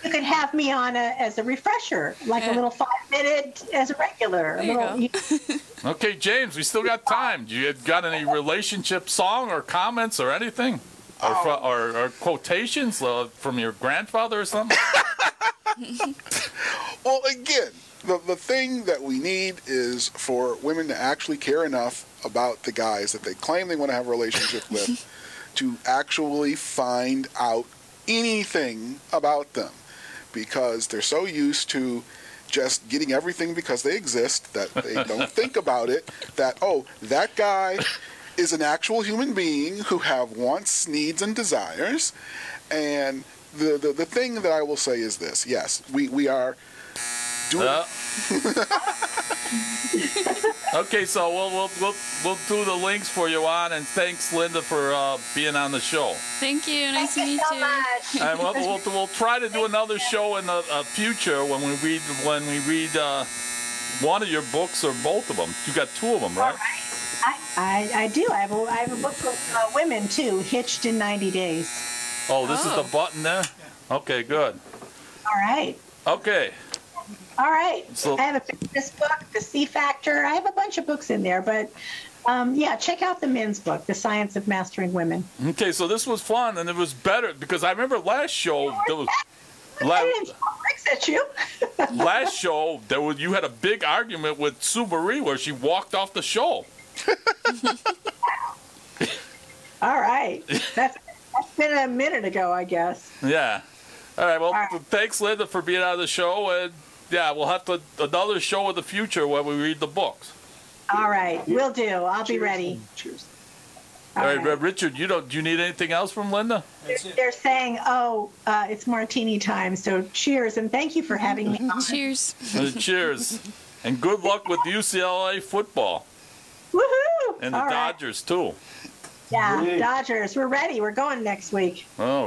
[SPEAKER 5] you could have me on a, as a refresher like a little five minute as a regular a
[SPEAKER 3] There you
[SPEAKER 5] little,
[SPEAKER 3] go.
[SPEAKER 2] okay, James. We still got time. Do you got any relationship song or comments or anything? Or, fro- or, or quotations uh, from your grandfather or something?
[SPEAKER 4] Well, again, the, the thing that we need is for women to actually care enough about the guys that they claim they want to have a relationship with to actually find out anything about them. Because they're so used to just getting everything because they exist that they don't think about it that oh that guy is an actual human being who have wants needs and desires. And the, the, the thing that I will say is this: yes, we, we are doing.
[SPEAKER 2] Uh, okay, so we'll, we'll we'll we'll do the links for you on, and thanks, Linda, for uh, being on the show.
[SPEAKER 3] Thank you. Nice
[SPEAKER 5] Thank
[SPEAKER 3] to
[SPEAKER 5] you
[SPEAKER 3] meet
[SPEAKER 5] so
[SPEAKER 3] you.
[SPEAKER 5] much.
[SPEAKER 2] And we'll, we'll, we'll try to do another show in the uh, future when we read when we read uh, one of your books or both of them. You got two of them, right?
[SPEAKER 5] I, I, I do. I have a, I have a book for uh, women too, Hitched in 90 Days.
[SPEAKER 2] Oh, this is
[SPEAKER 3] Oh.
[SPEAKER 2] the button there. Okay, good.
[SPEAKER 5] All right.
[SPEAKER 2] Okay,
[SPEAKER 5] All right.
[SPEAKER 2] So-
[SPEAKER 5] I have a fitness book, The C Factor. I have a bunch of books in there, but um, yeah, check out the men's book, The Science of Mastering Women.
[SPEAKER 2] okay. So this was fun, and it was better because I remember last show there was.
[SPEAKER 5] I
[SPEAKER 2] La-
[SPEAKER 5] didn't bricks at you.
[SPEAKER 2] last show there was you had a big argument with Sue Marie where she walked off the show.
[SPEAKER 5] All right. That's, that's been a minute ago, I guess.
[SPEAKER 2] Yeah. All right. Well,
[SPEAKER 5] All right.
[SPEAKER 2] thanks, Linda, for being on the show, and yeah, we'll have to another show in the future where we read the books.
[SPEAKER 5] All right. we'll do. I'll be ready.
[SPEAKER 4] Cheers.
[SPEAKER 2] All right,
[SPEAKER 5] right.
[SPEAKER 2] Richard, you don't. Do you need anything else from Linda?
[SPEAKER 5] They're, they're saying, oh, uh, it's martini time. So cheers and thank you for having me on.
[SPEAKER 3] Cheers.
[SPEAKER 2] Uh, cheers, and good luck with UCLA football
[SPEAKER 5] Woohoo!
[SPEAKER 2] and the
[SPEAKER 5] All right.
[SPEAKER 2] Dodgers too.
[SPEAKER 5] Yeah, Dodgers. We're ready. We're going next week.
[SPEAKER 2] Oh.